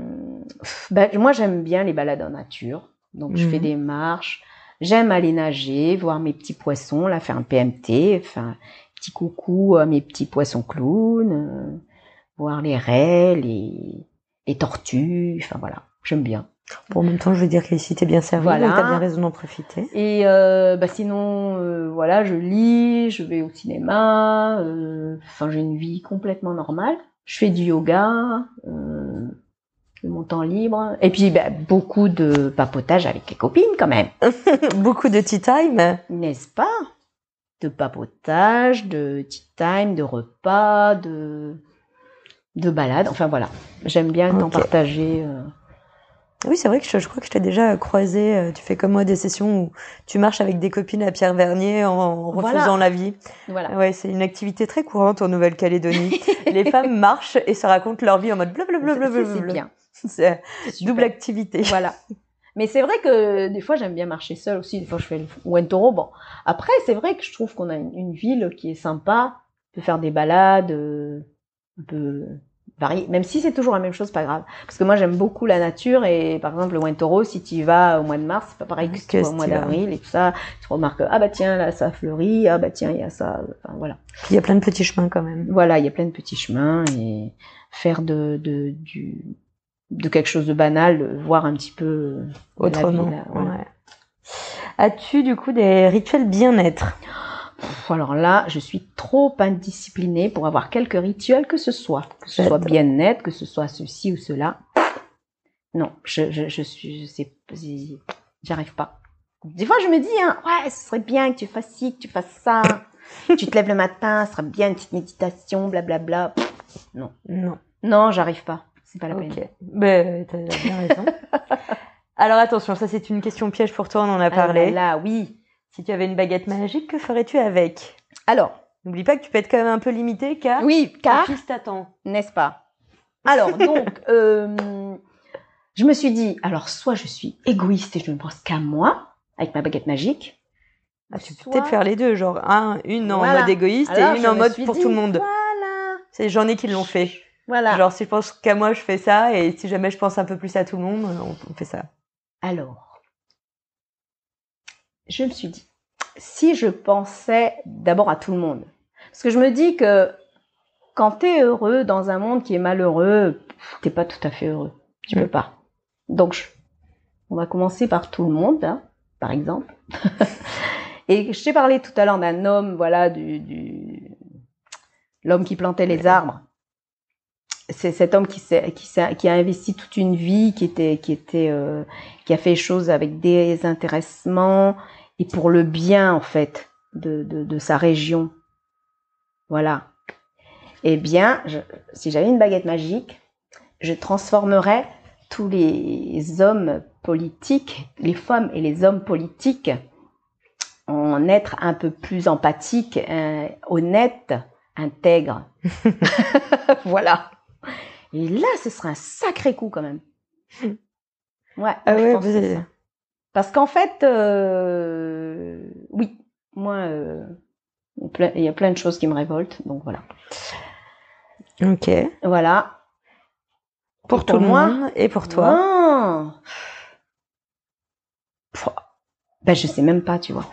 ben, moi, j'aime bien les balades en nature. Donc, je fais des marches. J'aime aller nager, voir mes petits poissons, là, faire un PMT, un petit coucou à mes petits poissons clowns, euh, voir les raies, les, les tortues. Enfin, voilà, j'aime bien. Bon, en même temps, je veux dire qu'ici, t'es bien servi, Voilà. donc t'as bien raison d'en profiter. Et euh, bah sinon, euh, voilà, je lis, je vais au cinéma. euh, Enfin, j'ai une vie complètement normale. Je fais du yoga, euh, de mon temps libre. Et puis, bah, beaucoup de papotage avec les copines quand même, Beaucoup de tea time. n'est-ce pas? De papotage, de tea time, de repas, de de balades. Enfin voilà, j'aime bien t'en partager. euh. Oui, c'est vrai que je, je crois que je t'ai déjà croisé. euh, Tu fais comme moi des sessions où tu marches avec des copines à Pierre Vernier en, en Voilà. refaisant la vie. Voilà. Ouais, c'est une activité très courante en Nouvelle-Calédonie. Les femmes marchent et se racontent leur vie en mode blablabla. Ça, c'est bien. C'est C'est super. double activité. Voilà. Mais c'est vrai que des fois j'aime bien marcher seule aussi. Des fois je fais le Wentoro. Bon, après c'est vrai que je trouve qu'on a une, une ville qui est sympa. On peut faire des balades euh, un peu variées, même si c'est toujours la même chose, pas grave. Parce que moi j'aime beaucoup la nature et par exemple le Wentoro, si tu y vas au mois de mars, c'est pas pareil que si tu vas au mois d'avril et tout ça. Tu remarques ah bah tiens là ça fleurit, ah bah tiens il y a ça. Enfin voilà. Il y a plein de petits chemins quand même. Voilà, il y a plein de petits chemins et faire de, de, du, de quelque chose de banal, voir un petit peu Autrement. voilà. ouais. As-tu du coup des rituels bien-être? Pff, Alors là, je suis trop indisciplinée pour avoir quelques rituels que ce soit, que ce soit bien net, que ce soit ceci ou cela. Non, je, je, je suis, je sais, j'y j'arrive pas. Des fois, je me dis, hein, ouais, ce serait bien que tu fasses ci, que tu fasses ça. tu te lèves le matin, ce serait bien une petite méditation, blablabla. Pff, Non. Non, j'arrive pas. C'est pas la peine. Ok. Ben, t'as bien raison. Alors attention, ça c'est une question piège pour toi, on en a Ah parlé. là, là, oui. Si tu avais une baguette magique, que ferais-tu avec? Alors, N'oublie pas que tu peux être quand même un peu limité car oui, car t'attend. n'est-ce pas? Alors, donc, euh, je me suis dit, alors, soit je suis égoïste et je ne pense qu'à moi, avec ma baguette magique. Ah, tu peux peut-être faire les deux, genre un, une en Voilà. mode égoïste Alors, et une en mode pour dit, tout le monde. Voilà. C'est j'en ai qui l'ont fait. Voilà. Genre si je pense qu'à moi je fais ça et si jamais je pense un peu plus à tout le monde, on, on fait ça. Alors, je me suis dit, si je pensais d'abord à tout le monde, parce que je me dis que quand tu es heureux dans un monde qui est malheureux, t'es pas tout à fait heureux. Tu peux pas. Donc, je- on va commencer par tout le monde, hein, par exemple. Et je t'ai parlé tout à l'heure d'un homme, voilà, du, du- l'homme qui plantait les arbres. C'est cet homme qui, a investi toute une vie, qui était, qui était, euh, qui a fait les choses avec désintéressement et pour le bien en fait de, de, de sa région. Voilà. Eh bien, je- si j'avais une baguette magique, je transformerais tous les hommes politiques, les femmes et les hommes politiques en êtres un peu plus empathiques, euh, honnêtes, intègres. voilà. Et là, ce serait un sacré coup quand même. Ouais, Ah je que Parce qu'en fait, euh, oui, moi, euh, il y a plein- de choses qui me révoltent, donc voilà. Ok. Voilà. Pour tout le monde et pour toi. Non. Ben, je sais même pas, tu vois.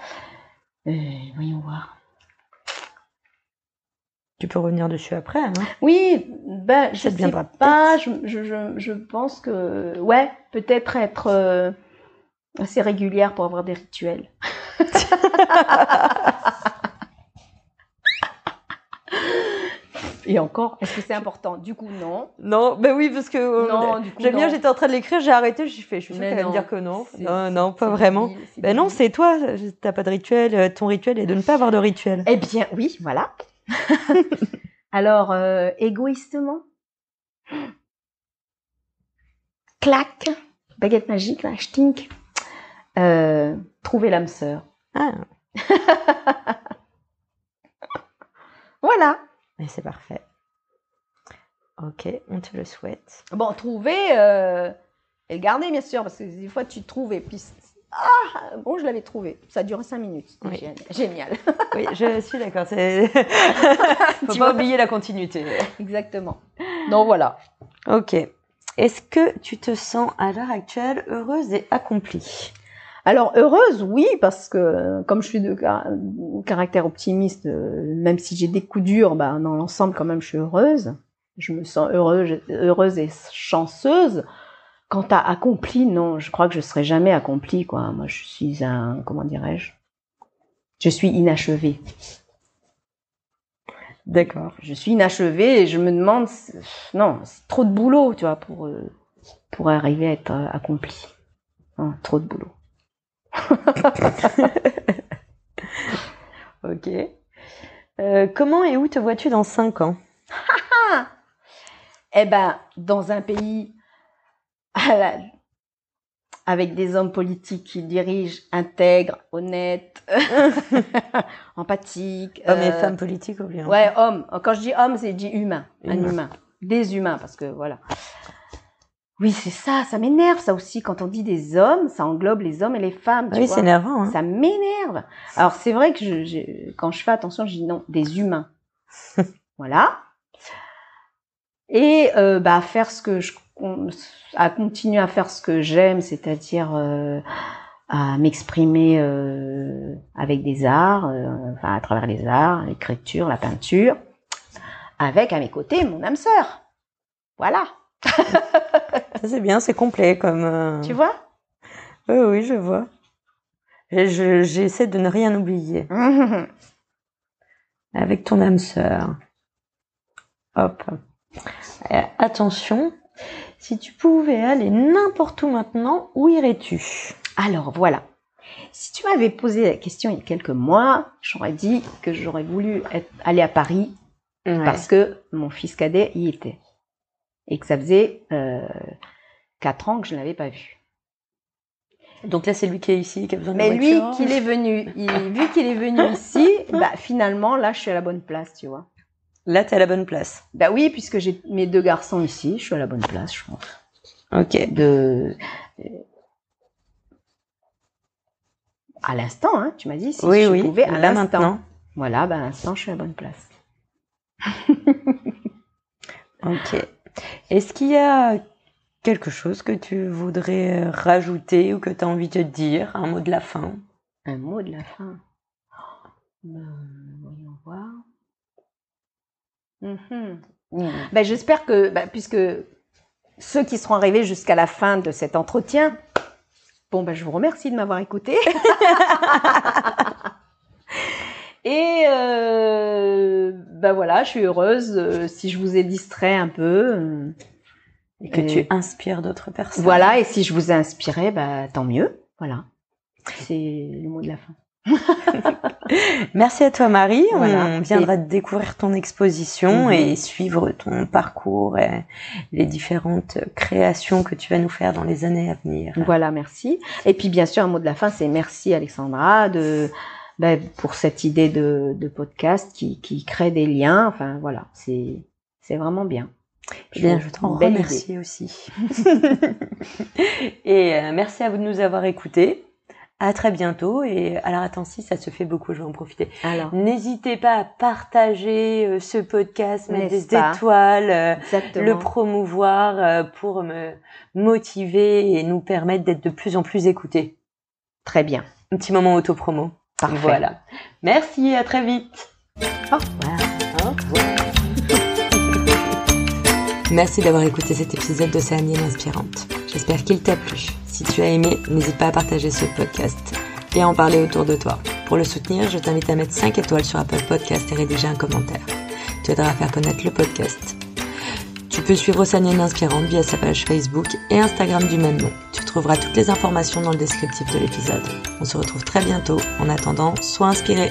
Euh, voyons voir. Tu peux revenir dessus après. Hein. Oui, ben, je te sais pas. Je, je, je, je pense que, ouais, peut-être être assez régulière pour avoir des rituels. Et encore, est-ce que c'est important? Du coup, non. Non, ben oui, parce que euh, j'aime bien, j'étais en train de l'écrire, j'ai arrêté, j'ai fait, je suis sûre qu'elle va me dire que non. Non, non, pas vraiment. débile, Ben non, c'est toi, t'as pas de rituel, euh, ton rituel est de ne pas avoir de rituel. Eh bien, oui, voilà. Alors, euh, égoïstement? Clac. Baguette magique, là, stink. Euh, trouver l'âme sœur. Ah, Voilà. mais c'est parfait. Ok, on te le souhaite. Bon, trouver euh, et le garder, bien sûr, parce que des fois, tu trouves et puis ah, bon, je l'avais trouvé. Ça a duré cinq minutes. Oui. Gé- Génial. Oui, je suis d'accord. Faut Tu pas oublier la continuité. Exactement. Donc voilà. Ok. Est-ce que tu te sens à l'heure actuelle heureuse et accomplie? Alors heureuse, oui, parce que euh, comme je suis de car- caractère optimiste, euh, même si j'ai des coups durs, bah, dans l'ensemble quand même je suis heureuse. Je me sens heureuse, heureuse et chanceuse. Quant à accompli, non, je crois que je serai jamais accomplie, quoi. Moi, je suis un, comment dirais-je? Je suis inachevée. D'accord. Je suis inachevée et je me demande, non, c'est trop de boulot, tu vois, pour euh, pour arriver à être euh, accomplie. Non, trop de boulot. Ok. Euh, comment et où te vois-tu dans 5 ans? Eh ben, dans un pays la- avec des hommes politiques qui dirigent, intègres, honnêtes, empathiques. Hommes et euh, femmes politiques, oublions. Ouais, hommes. Quand je dis homme, c'est dit humain, un humain, des humains, parce que voilà. Oui, c'est ça, ça m'énerve ça aussi. Quand on dit des hommes, ça englobe les hommes et les femmes. tu Oui, c'est énervant. Hein. Ça m'énerve. Alors c'est vrai que je, je- quand je fais attention, je dis non, des humains. voilà. Et euh, bah faire ce que je à continuer à faire ce que j'aime, c'est-à-dire euh, à m'exprimer euh, avec des arts, enfin à travers les arts, l'écriture, la peinture, avec à mes côtés mon âme sœur. Voilà. Ça, c'est bien, c'est complet comme. euh, Tu vois? Oui, oui, je vois. Je- J'essaie de ne rien oublier. Avec ton âme sœur. Hop. Euh, attention, si tu pouvais aller n'importe où maintenant, où irais-tu? Alors voilà. Si tu m'avais posé la question il y a quelques mois, j'aurais dit que j'aurais voulu être, aller à Paris parce que mon fils cadet y était. Et que ça faisait euh, quatre ans que je ne l'avais pas vu. Donc là, c'est lui qui est ici, qui a besoin de Mais lui, qu'il est venu, il- vu qu'il est venu ici, bah, finalement, là, je suis à la bonne place, tu vois. Là, t'es à la bonne place. Bah oui, puisque j'ai mes deux garçons ici, je suis à la bonne place, je pense. Ok. De... À l'instant, hein, tu m'as dit, si oui, je oui. pouvais, à là l'instant. maintenant. Voilà, bah, à l'instant, je suis à la bonne place. Ok. Est-ce qu'il y a quelque chose que tu voudrais euh, rajouter ou que tu as envie de dire, un mot de la fin? Un mot de la fin? Ben, voyons voir. Mhm. Ben, J'espère que, ben, puisque ceux qui seront arrivés jusqu'à la fin de cet entretien, bon, ben, je vous remercie de m'avoir écouté. Et euh, ben voilà, je suis heureuse euh, si je vous ai distrait un peu. euh, et que tu inspires d'autres personnes. Voilà, et si je vous ai inspiré, ben, tant mieux. Voilà. C'est le mot de la fin. Merci à toi Marie. Voilà. On viendra découvrir ton exposition Mhm. et suivre ton parcours et les différentes créations que tu vas nous faire dans les années à venir. Voilà, merci. Et puis bien sûr, un mot de la fin, c'est merci Alexandra de ben, pour cette idée de, de podcast qui, qui crée des liens. Enfin voilà, c'est c'est vraiment bien. Je t'en remercie aussi. et euh, merci à vous de nous avoir écoutés. À très bientôt. Et alors attends, si ça se fait beaucoup, je vais en profiter. Alors, N'hésitez pas à partager euh, ce podcast, mettre des pas? étoiles, euh, le promouvoir euh, pour me motiver et nous permettre d'être de plus en plus écoutés. Très bien. Un petit moment auto-promo. Parfait. Voilà. Merci, à très vite. Au revoir. Au revoir. Merci d'avoir écouté cet épisode d'Océanienne Inspirante. J'espère qu'il t'a plu. Si tu as aimé, n'hésite pas à partager ce podcast et à en parler autour de toi. Pour le soutenir, je t'invite à mettre 5 étoiles sur Apple Podcast et rédiger un commentaire. Tu aideras à faire connaître le podcast. Tu peux suivre Océanienne Inspirante via sa page Facebook et Instagram du même nom. Tu trouveras toutes les informations dans le descriptif de l'épisode. On se retrouve très bientôt. En attendant, sois inspiré.